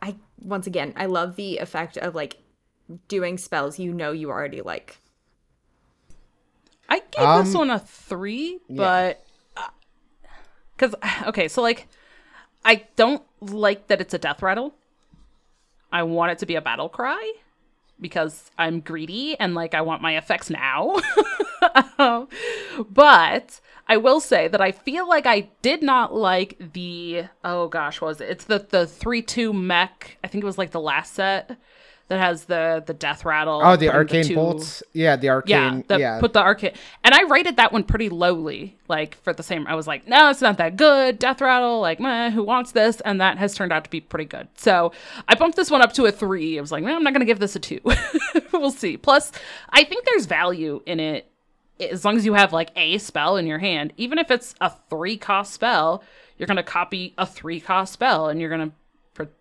I once again, I love the effect of like doing spells you know you already like. I gave Um, this one a three, but because *sighs* okay, so like I don't like that it's a death rattle. I want it to be a battle cry because I'm greedy and like I want my effects now. *laughs* Um, but I will say that I feel like I did not like the oh gosh, what was it? It's the the three two mech. I think it was like the last set that has the the death rattle. Oh, the arcane two- bolts. Yeah, the yeah, arcane. the, yeah. put the arcane, and I rated that one pretty lowly. Like for the same, I was like, no, it's not that good. Death rattle, like, meh, who wants this? And that has turned out to be pretty good. So I bumped this one up to a three. I was like, no, I'm not gonna give this a two. *laughs* we'll see. Plus, I think there's value in it as long as you have like a spell in your hand. Even if it's a three cost spell, you're gonna copy a three cost spell, and you're gonna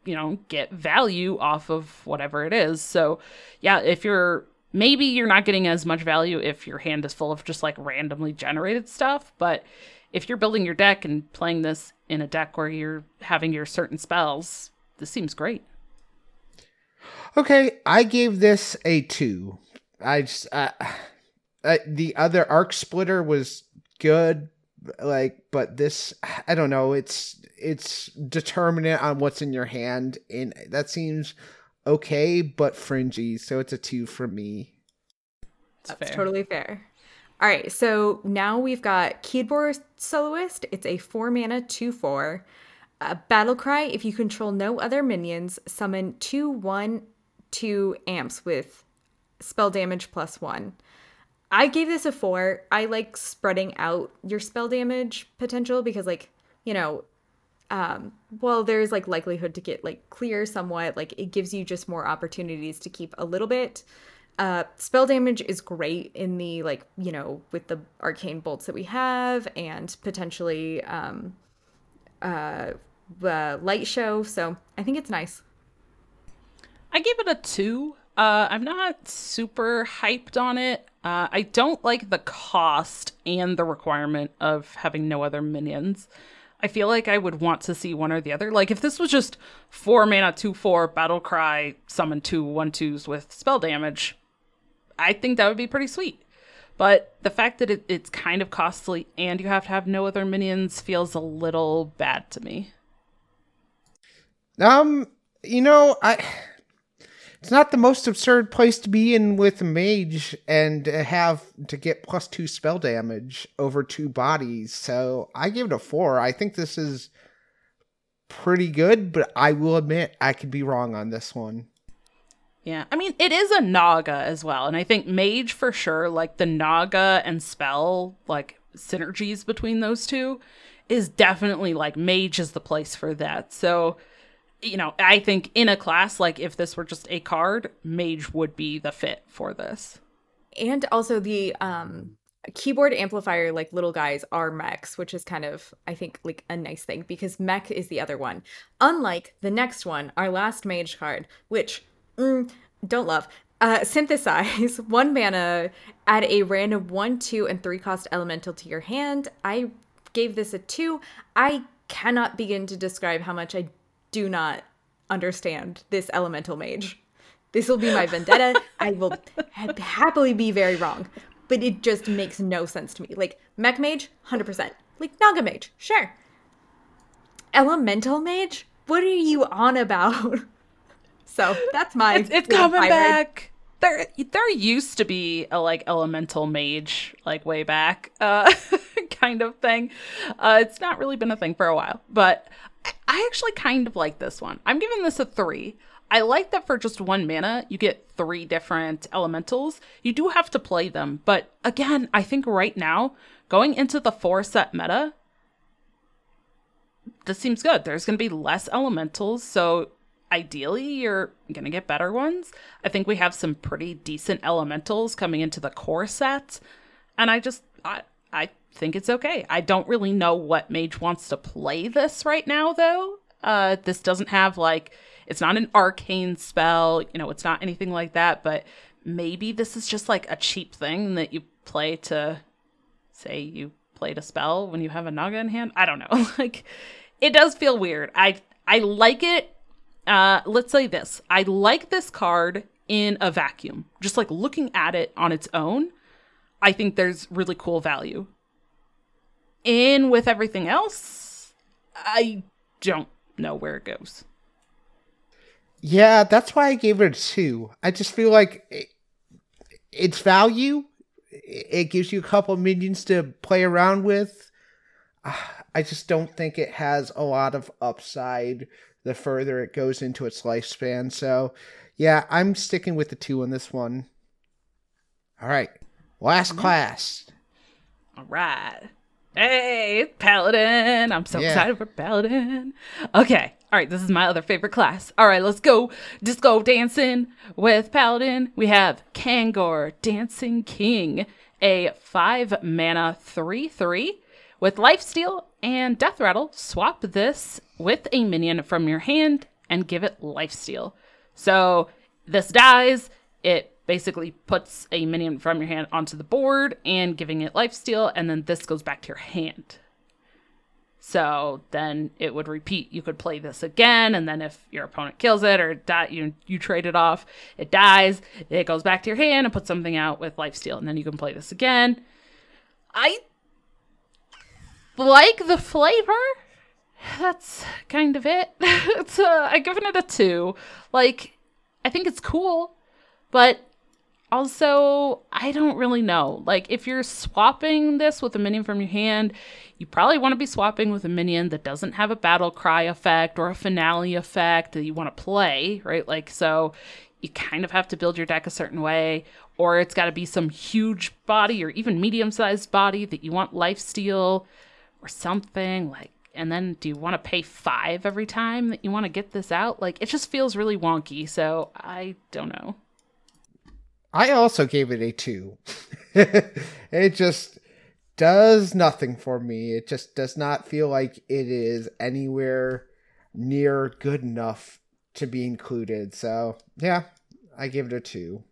you know get value off of whatever it is so yeah if you're maybe you're not getting as much value if your hand is full of just like randomly generated stuff but if you're building your deck and playing this in a deck where you're having your certain spells this seems great Okay, I gave this a two. I just uh, uh, the other arc splitter was good, like, but this I don't know. It's it's determinant on what's in your hand, and that seems okay, but fringy. So it's a two for me. That's fair. totally fair. All right, so now we've got Keyboard Soloist. It's a four mana, two four. Uh, Battle Cry. If you control no other minions, summon two one two amps with spell damage plus one. I gave this a four. I like spreading out your spell damage potential because, like, you know, um, well, there's like likelihood to get like clear somewhat. Like, it gives you just more opportunities to keep a little bit. Uh, spell damage is great in the like you know with the arcane bolts that we have and potentially um, uh, the light show. So I think it's nice. I gave it a two. Uh, I'm not super hyped on it. Uh, I don't like the cost and the requirement of having no other minions. I feel like I would want to see one or the other. Like if this was just four mana, two four battle cry, summon two one twos with spell damage, I think that would be pretty sweet. But the fact that it, it's kind of costly and you have to have no other minions feels a little bad to me. Um, you know, I it's not the most absurd place to be in with mage and have to get plus two spell damage over two bodies. So I give it a four. I think this is pretty good, but I will admit I could be wrong on this one. Yeah, I mean it is a Naga as well, and I think Mage for sure, like the Naga and spell, like synergies between those two, is definitely like Mage is the place for that. So, you know, I think in a class like if this were just a card, Mage would be the fit for this. and also the um keyboard amplifier like little guys are mechs which is kind of i think like a nice thing because mech is the other one. Unlike the next one our last mage card which mm, don't love uh synthesize *laughs* one mana add a random one two and three cost elemental to your hand. I gave this a two. I cannot begin to describe how much I do not understand this elemental mage. This will be my vendetta. *laughs* I will ha- happily be very wrong, but it just makes no sense to me. Like mech mage, hundred percent. Like naga mage, sure. Elemental mage, what are you on about? *laughs* so that's my. It's, it's coming back. There, there used to be a like elemental mage like way back, uh, *laughs* kind of thing. Uh, it's not really been a thing for a while, but I actually kind of like this one. I'm giving this a three. I like that for just one mana, you get three different elementals. You do have to play them, but again, I think right now, going into the four set meta, this seems good. There's going to be less elementals, so ideally you're going to get better ones. I think we have some pretty decent elementals coming into the core set, and I just I I think it's okay. I don't really know what mage wants to play this right now though. Uh this doesn't have like it's not an arcane spell, you know, it's not anything like that, but maybe this is just like a cheap thing that you play to say you played a spell when you have a naga in hand. I don't know. *laughs* like it does feel weird. I I like it. Uh let's say this. I like this card in a vacuum. Just like looking at it on its own, I think there's really cool value. In with everything else, I don't know where it goes. Yeah, that's why I gave it a two. I just feel like it, its value. It gives you a couple minions to play around with. I just don't think it has a lot of upside the further it goes into its lifespan. So, yeah, I'm sticking with the two on this one. All right, last mm-hmm. class. All right. Hey, Paladin. I'm so yeah. excited for Paladin. Okay. All right, this is my other favorite class. All right, let's go disco dancing with Paladin. We have Kangor, Dancing King, a 5 mana 3 3 with Lifesteal and Death Rattle. Swap this with a minion from your hand and give it Lifesteal. So this dies, it basically puts a minion from your hand onto the board and giving it Lifesteal, and then this goes back to your hand. So then it would repeat. You could play this again, and then if your opponent kills it or die, you you trade it off, it dies. It goes back to your hand and put something out with life steal, and then you can play this again. I like the flavor. That's kind of it. *laughs* it's uh, I given it a two. Like I think it's cool, but also, I don't really know. Like, if you're swapping this with a minion from your hand, you probably want to be swapping with a minion that doesn't have a battle cry effect or a finale effect that you want to play, right? Like, so you kind of have to build your deck a certain way, or it's got to be some huge body or even medium sized body that you want life steal or something. Like, and then do you want to pay five every time that you want to get this out? Like, it just feels really wonky. So I don't know. I also gave it a two. *laughs* it just does nothing for me. It just does not feel like it is anywhere near good enough to be included. So, yeah, I give it a two.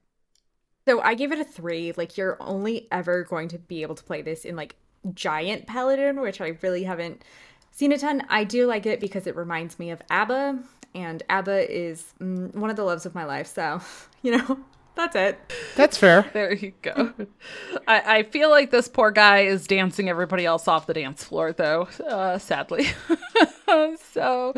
So I give it a three. Like, you're only ever going to be able to play this in like giant paladin, which I really haven't seen a ton. I do like it because it reminds me of ABBA, and ABBA is mm, one of the loves of my life. So, *laughs* you know, that's it. That's fair. *laughs* there you go. I, I feel like this poor guy is dancing everybody else off the dance floor, though, uh, sadly. *laughs* so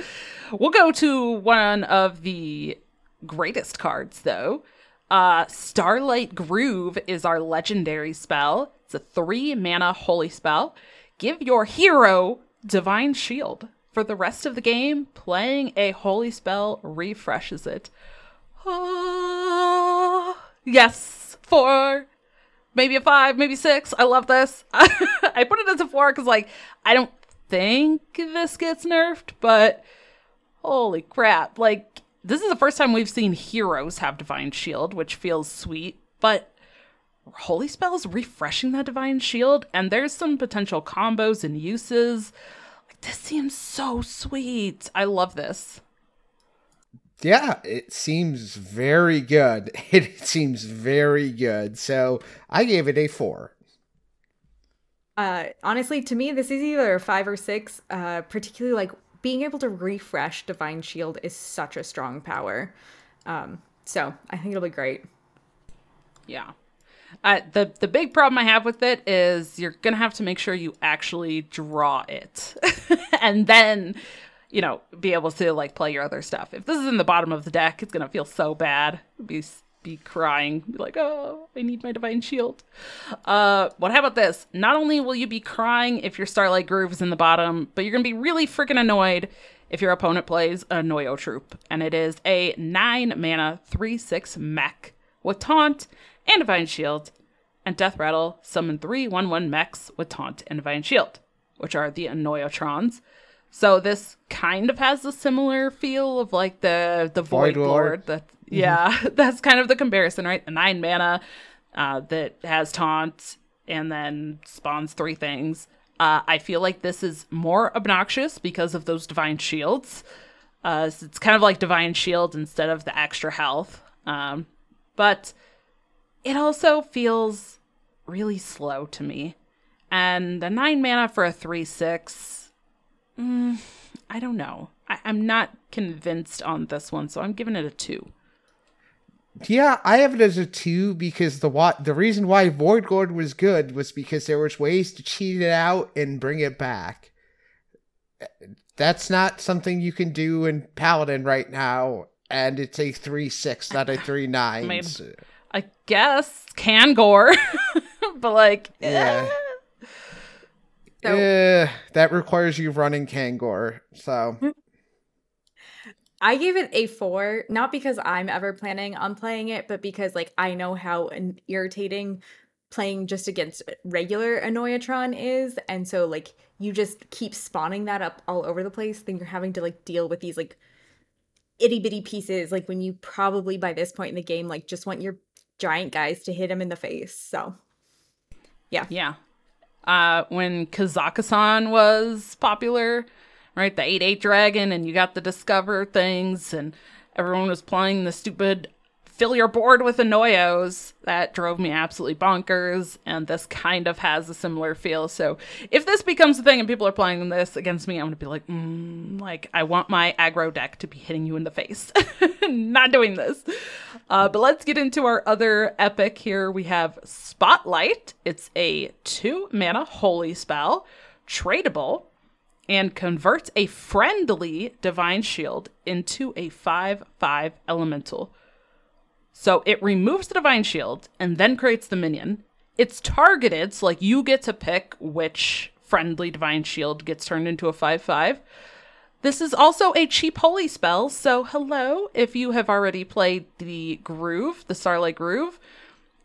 we'll go to one of the greatest cards, though. Uh, Starlight Groove is our legendary spell. It's a three mana holy spell. Give your hero Divine Shield. For the rest of the game, playing a holy spell refreshes it. Oh, yes, four, maybe a five, maybe six. I love this. *laughs* I put it as a four because, like, I don't think this gets nerfed, but holy crap. Like, this is the first time we've seen heroes have Divine Shield, which feels sweet, but Holy Spell's refreshing that Divine Shield, and there's some potential combos and uses. Like, this seems so sweet. I love this. Yeah, it seems very good. *laughs* It seems very good. So I gave it a four. Uh, honestly, to me, this is either a five or six. Uh, particularly like being able to refresh Divine Shield is such a strong power. Um, so I think it'll be great. Yeah. Uh, the the big problem I have with it is you're gonna have to make sure you actually draw it, *laughs* and then you know be able to like play your other stuff. If this is in the bottom of the deck, it's gonna feel so bad. Be be crying, be like, oh, I need my divine shield. Uh, what? How about this? Not only will you be crying if your Starlight Groove is in the bottom, but you're gonna be really freaking annoyed if your opponent plays a Annoy-o-Troupe, and it is a nine mana three six mech with taunt and Divine Shield, and Death Rattle summon three one one 1 1 mechs with Taunt and Divine Shield, which are the Annoy-o-Trons. So this kind of has a similar feel of like the the Void, Voidlord. Lord. That yeah, *laughs* that's kind of the comparison, right? The nine mana uh, that has taunt and then spawns three things. Uh, I feel like this is more obnoxious because of those divine shields. Uh, so it's kind of like divine shield instead of the extra health. Um, but it also feels really slow to me. And the nine mana for a three six, mm, I don't know. I- I'm not convinced on this one, so I'm giving it a two. Yeah, I have it as a two because the what the reason why Voidlord was good was because there was ways to cheat it out and bring it back. That's not something you can do in Paladin right now, and it's a three six, not a three *laughs* nine. mean, I guess Kangor, *laughs* but like, Yeah. eh. So- Eh, that requires you running Kangor. So *laughs* I gave it a four, not because I'm ever planning on playing it, but because like I know how an irritating playing just against regular Annoy-o-Tron is, and so like you just keep spawning that up all over the place. Then you're having to like deal with these like itty bitty pieces, like when you probably by this point in the game like just want your giant guys to hit him in the face. So yeah. yeah. Uh, when Kazakusan was popular, right? The 8 8 dragon, and you got the Discover things, and everyone was playing the stupid fill your board with Annoyos. That drove me absolutely bonkers, and this kind of has a similar feel. So if this becomes a thing and people are playing this against me, I'm gonna be like, mm, like, I want my aggro deck to be hitting you in the face. *laughs* Not doing this. Uh, but let's get into our other epic here. We have Spotlight. It's a two mana holy spell, tradable, and converts a friendly divine shield into a 5 5 elemental. So it removes the divine shield and then creates the minion. It's targeted, so like you get to pick which friendly divine shield gets turned into a 5 5. This is also a cheap holy spell, so hello if you have already played the Groove, the Starlight Groove,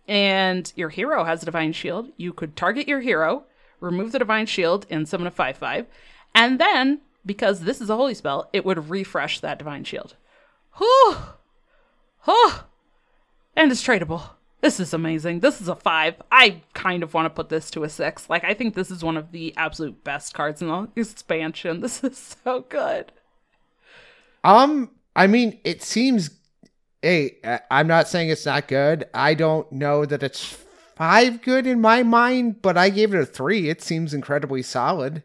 and your hero has a divine shield, you could target your hero, remove the divine shield, and summon a 5 5. And then, because this is a holy spell, it would refresh that divine shield. Whew! Whew! And it's tradable. This is amazing. This is a five. I kind of want to put this to a six. Like, I think this is one of the absolute best cards in the expansion. *laughs* This is so good. Um, I mean, it seems. Hey, I- I'm not saying it's not good. I don't know that it's five good in my mind, but I gave it a three. It seems incredibly solid.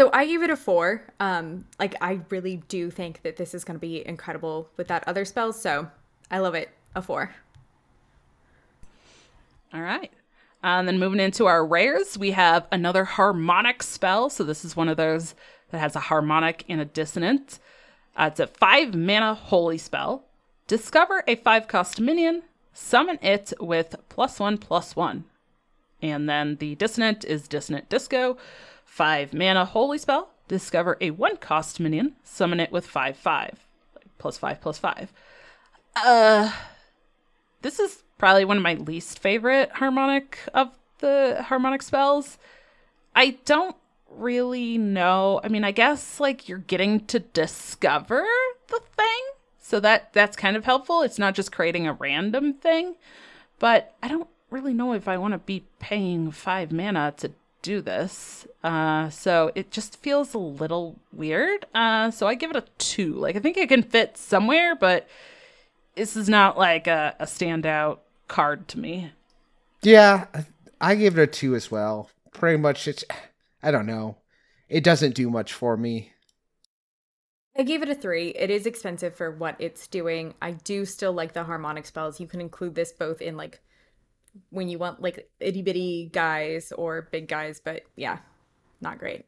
So I gave it a four. Um, like I really do think that this is going to be incredible with that other spell. So I love it. A four. All right. And then moving into our rares, we have another harmonic spell. So this is one of those that has a harmonic and a dissonant. Uh, it's a five mana holy spell. Discover a five cost minion, summon it with plus one plus one. And then the dissonant is Dissonant Disco. Five mana holy spell. Discover a one cost minion, summon it with five five. Plus five plus five. Uh this is probably one of my least favorite harmonic of the harmonic spells. I don't really know. I mean, I guess like you're getting to discover the thing. So that that's kind of helpful. It's not just creating a random thing, but I don't really know if I want to be paying 5 mana to do this. Uh so it just feels a little weird. Uh so I give it a 2. Like I think it can fit somewhere, but this is not like a, a standout card to me. Yeah, I gave it a two as well. Pretty much, it's I don't know. It doesn't do much for me. I gave it a three. It is expensive for what it's doing. I do still like the harmonic spells. You can include this both in like when you want like itty bitty guys or big guys, but yeah, not great.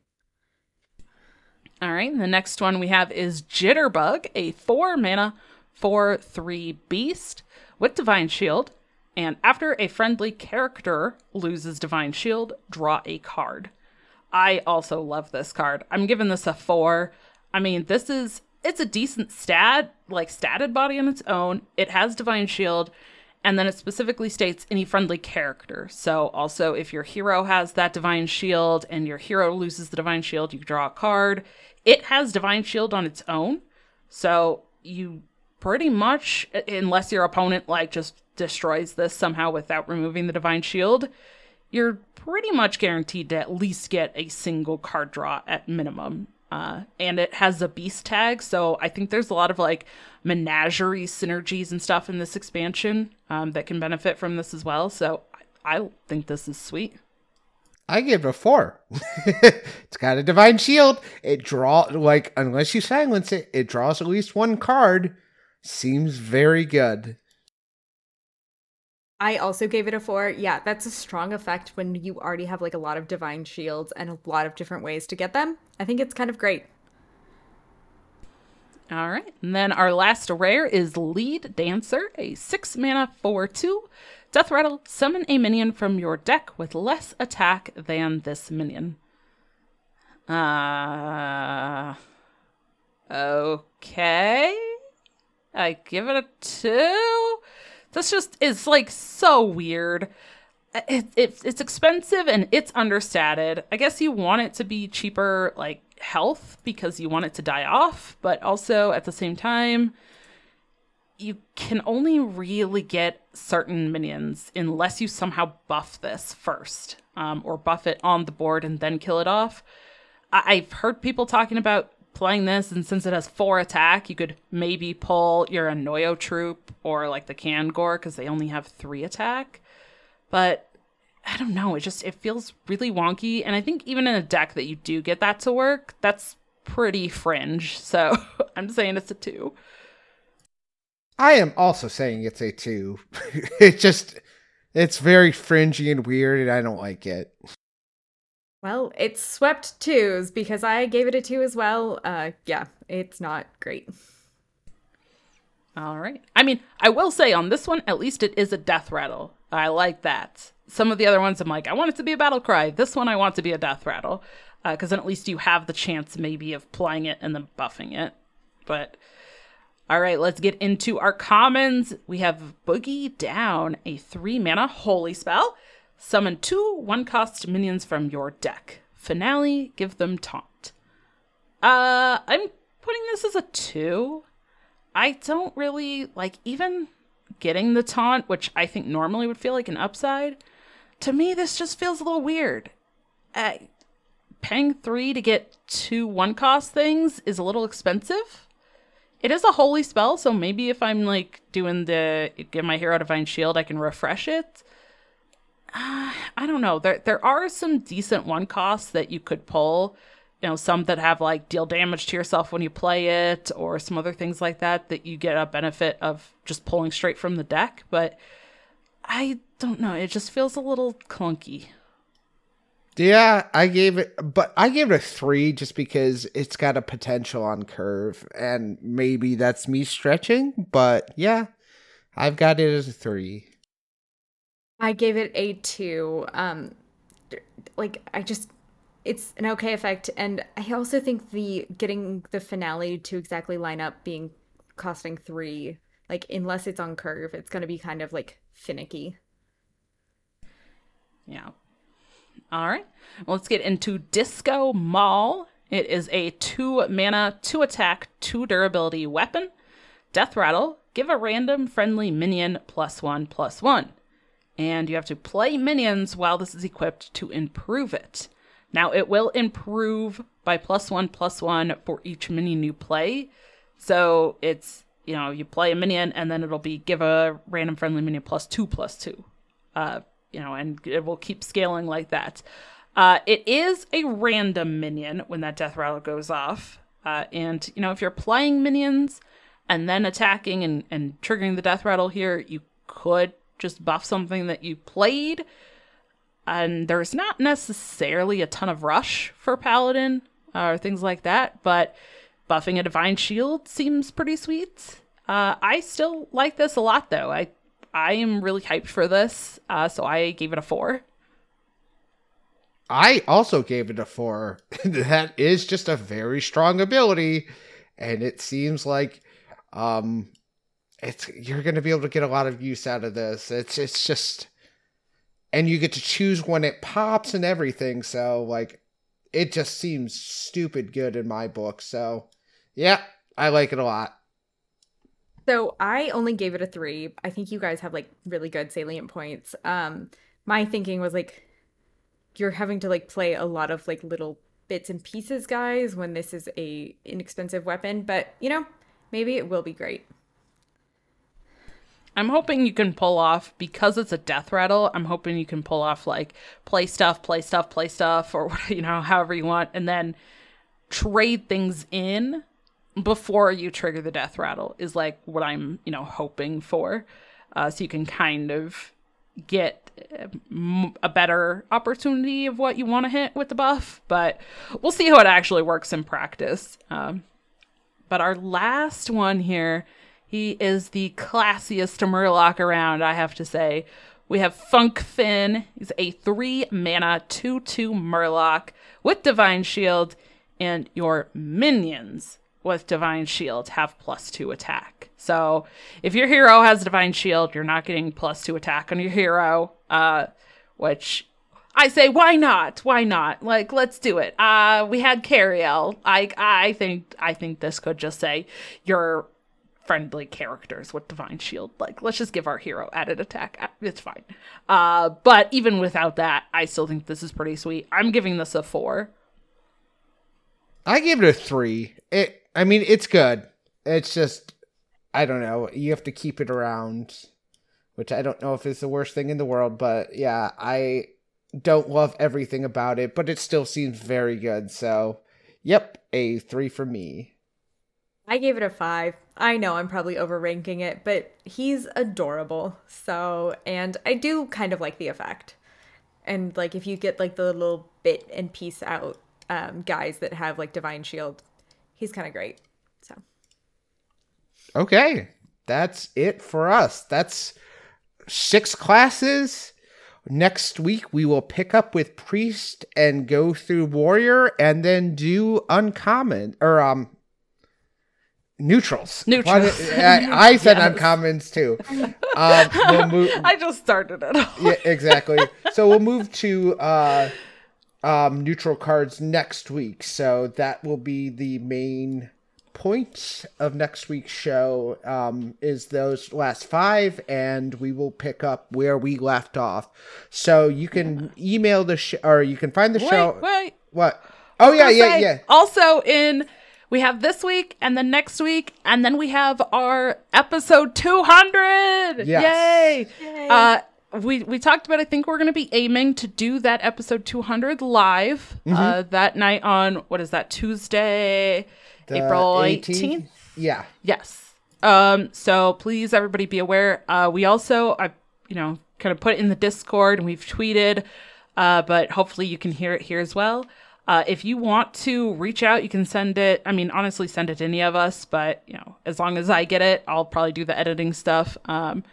All right, the next one we have is Jitterbug, a four mana, four three beast with Divine Shield. And after a friendly character loses Divine Shield, draw a card. I also love this card. I'm giving this a four. I mean, this is it's a decent stat, like statted body on its own. It has Divine Shield, and then it specifically states any friendly character. So also if your hero has that Divine Shield and your hero loses the Divine Shield, you draw a card. It has Divine Shield on its own. So you pretty much unless your opponent like just destroys this somehow without removing the Divine Shield, you're pretty much guaranteed to at least get a single card draw at minimum. Uh, and it has a beast tag, so I think there's a lot of like menagerie synergies and stuff in this expansion um, that can benefit from this as well. So I, I think this is sweet. I give it a four. *laughs* it's got a divine shield. It draw like unless you silence it, it draws at least one card. Seems very good. I also gave it a four. Yeah, that's a strong effect when you already have like a lot of divine shields and a lot of different ways to get them. I think it's kind of great. All right. And then our last rare is Lead Dancer, a six mana 4 2. Death Rattle, summon a minion from your deck with less attack than this minion. Uh. Okay. I give it a two. This just is like so weird. It, it, it's expensive and it's understated. I guess you want it to be cheaper, like health, because you want it to die off, but also at the same time, you can only really get certain minions unless you somehow buff this first, um, or buff it on the board and then kill it off. I- I've heard people talking about playing this, and since it has four attack, you could maybe pull your Annoy-o-Troupe or like the Kangor because they only have three attack. But I don't know, it just it feels really wonky, and I think even in a deck that you do get that to work, that's pretty fringe. *laughs* So I'm saying it's a two. I am also saying it's a two. *laughs* it just it's very fringy and weird, and I don't like it. Well, it's swept twos because I gave it a two as well. Uh, yeah, it's not great. All right. I mean, I will say on this one, at least it is a death rattle. I like that. Some of the other ones, I'm like, I want it to be a battle cry. This one, I want to be a death rattle because uh, then at least you have the chance maybe of playing it and then buffing it. But all right, let's get into our commons. We have Boogie Down, a three mana holy spell. Summon two one cost minions from your deck. Finale, give them taunt. Uh, I'm putting this as a two. I don't really like even getting the taunt, which I think normally would feel like an upside. To me, this just feels a little weird. Uh, paying three to get two one cost things is a little expensive. It is a holy spell, so maybe if I'm like doing the give my hero divine shield, I can refresh it uh, I don't know. There there are some decent one costs that you could pull. You know, some that have like deal damage to yourself when you play it, or some other things like that that you get a benefit of just pulling straight from the deck. But I don't know. It just feels a little clunky. Yeah, I gave it, but I gave it a three just because it's got a potential on curve, and maybe that's me stretching. But yeah, I've got it as a three. I gave it a two. Um, like I just, it's an okay effect, and I also think the getting the finale to exactly line up being costing three, like unless it's on curve, it's gonna be kind of like finicky. Yeah. All right. Well, let's get into Disco Maul. It is a two mana, two attack, two durability weapon. Death Rattle. Give a random friendly minion plus one plus one and you have to play minions while this is equipped to improve it. Now, it will improve by plus one, plus one for each minion you play. So it's, you know, you play a minion and then it'll be give a random friendly minion plus two, plus two. Uh, you know, and it will keep scaling like that. Uh, it is a random minion when that death rattle goes off. Uh, and, you know, if you're playing minions and then attacking and, and triggering the death rattle here, you could just buff something that you played. And there's not necessarily a ton of rush for Paladin uh, or things like that, but buffing a Divine Shield seems pretty sweet. Uh, I still like this a lot, though. I I am really hyped for this, uh, so I gave it a four. I also gave it a four. *laughs* that is just a very strong ability, and it seems like um it's you're gonna be able to get a lot of use out of this. It's it's just and you get to choose when it pops and everything, so like it just seems stupid good in my book. So yeah, I like it a lot. So I only gave it a three. I think you guys have like really good salient points. Um, my thinking was like you're having to like play a lot of like little bits and pieces, guys, when this is a inexpensive weapon. But you know, maybe it will be great. I'm hoping you can pull off because it's a death rattle. I'm hoping you can pull off like play stuff, play stuff, play stuff, or *laughs* you know, however you want, and then trade things in before you trigger the death rattle is like what I'm, you know, hoping for. Uh, so you can kind of get a better opportunity of what you want to hit with the buff, but we'll see how it actually works in practice. Um, but our last one here, he is the classiest Murloc around, I have to say. We have Funkfin. He's a three mana 2 2 Murloc with Divine Shield, and your minions with Divine Shield have plus two attack. So if your hero has Divine Shield, you're not getting plus two attack on your hero. Uh, which I say, why not? Why not? Like, let's do it. Uh, we had Cariel. I I think I think this could just say your friendly characters with Divine Shield. Like, let's just give our hero added attack. Uh, it's fine. Uh, but even without that, I still think this is pretty sweet. I'm giving this a four. I give it a three. It I mean, it's good. It's just, I don't know. You have to keep it around, which I don't know if it's the worst thing in the world, but yeah, I don't love everything about it, but it still seems very good. So, yep, a three for me. I gave it a five. I know I'm probably overranking it, but he's adorable. So, and I do kind of like the effect. And like, if you get like the little bit and piece out um, guys that have like divine shield, he's kind of great. So okay, that's it for us. That's six classes. Next week we will pick up with priest and go through warrior, and then do uncommon or um neutrals. Neutrals. I, I *laughs* said yes. uncommons too. *laughs* Um, we'll move, I just started it. yeah, exactly. *laughs* So we'll move to uh, um, neutral cards next week. So that will be the main point of next week's show um, is those last five, and we will pick up where we left off. So you can email the show, or you can find the wait, show. Wait, what? Oh yeah, yeah, say, yeah. Also in. We have this week and then next week, and then we have our episode 200. Yes. Yay! Yay. Uh, we we talked about I think we're going to be aiming to do that episode 200 live mm-hmm. uh, that night on what is that Tuesday the April 18th? 18th? Yeah. Yes. Um so please everybody be aware uh we also I you know kind of put it in the Discord and we've tweeted uh but hopefully you can hear it here as well. Uh, if you want to reach out, you can send it. I mean, honestly, send it to any of us, but you know, as long as I get it, I'll probably do the editing stuff. Um,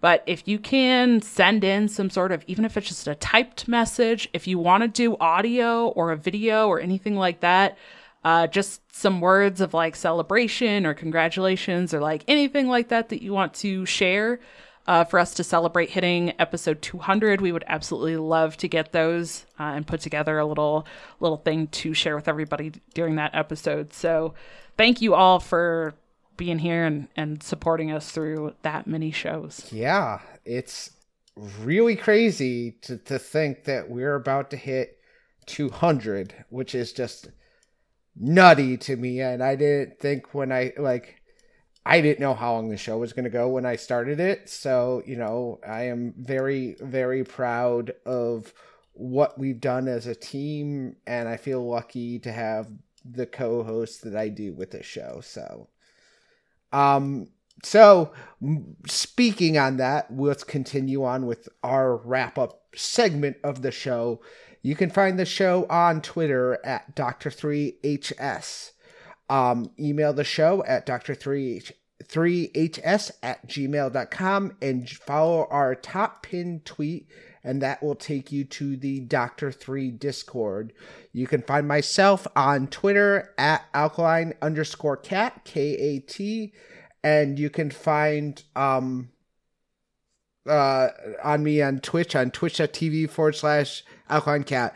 but if you can send in some sort of, even if it's just a typed message, if you want to do audio or a video or anything like that, uh, just some words of like celebration or congratulations or like anything like that that you want to share uh, for us to celebrate hitting episode 200 we would absolutely love to get those uh, and put together a little little thing to share with everybody during that episode so thank you all for being here and, and supporting us through that many shows. Yeah, it's really crazy to, to think that we're about to hit 200, which is just nutty to me. And I didn't think when I, like, I didn't know how long the show was going to go when I started it. So, you know, I am very, very proud of what we've done as a team. And I feel lucky to have the co host that I do with this show. So, um, so speaking on that, let's continue on with our wrap up segment of the show. You can find the show on Twitter at Dr3HS. Um, email the show at Dr3HS 3hs at gmail.com and follow our top pin tweet and that will take you to the Doctor 3 Discord. You can find myself on Twitter at alkaline underscore cat, K A T, and you can find um uh on me on Twitch on twitch.tv forward slash alkaline cat.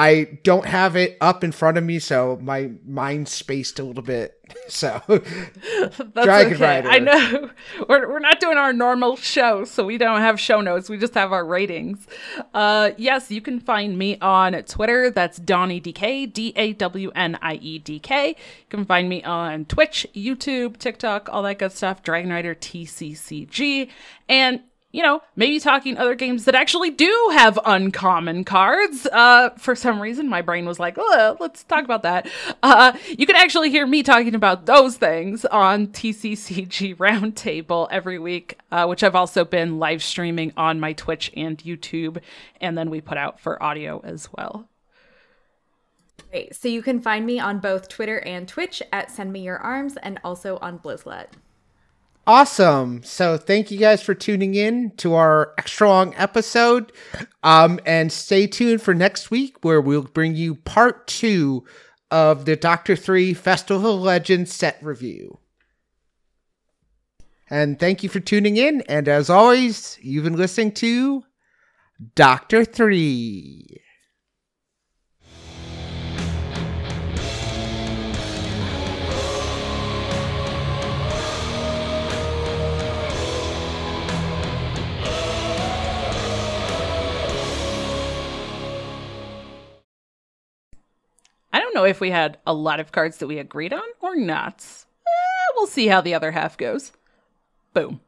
I don't have it up in front of me, so my mind's spaced a little bit. *laughs* So, Dragon okay. Rider. I know *laughs* we're we're not doing our normal show, so we don't have show notes. We just have our ratings. Uh, yes, you can find me on Twitter. That's Dawnie DK, D A W N I E D K. You can find me on Twitch, YouTube, TikTok, all that good stuff. Dragon Rider TCCG, and you know, maybe talking other games that actually do have uncommon cards. Uh, for some reason, my brain was like, let's talk about that. Uh, you can actually hear me talking about those things on TCCG *laughs* Roundtable every week, uh, which I've also been live streaming on my Twitch and YouTube, and then we put out for audio as well. Great. So you can find me on both Twitter and Twitch at Send Me Your Arms and also on Blizzlet. Awesome. So thank you guys for tuning in to our extra long episode. Um, and stay tuned for next week where we'll bring you part two of the Doctor 3 Festival of Legends set review. And thank you for tuning in. And as always, you've been listening to Doctor 3. I don't know if we had a lot of cards that we agreed on or not. Eh, we'll see how the other half goes. Boom.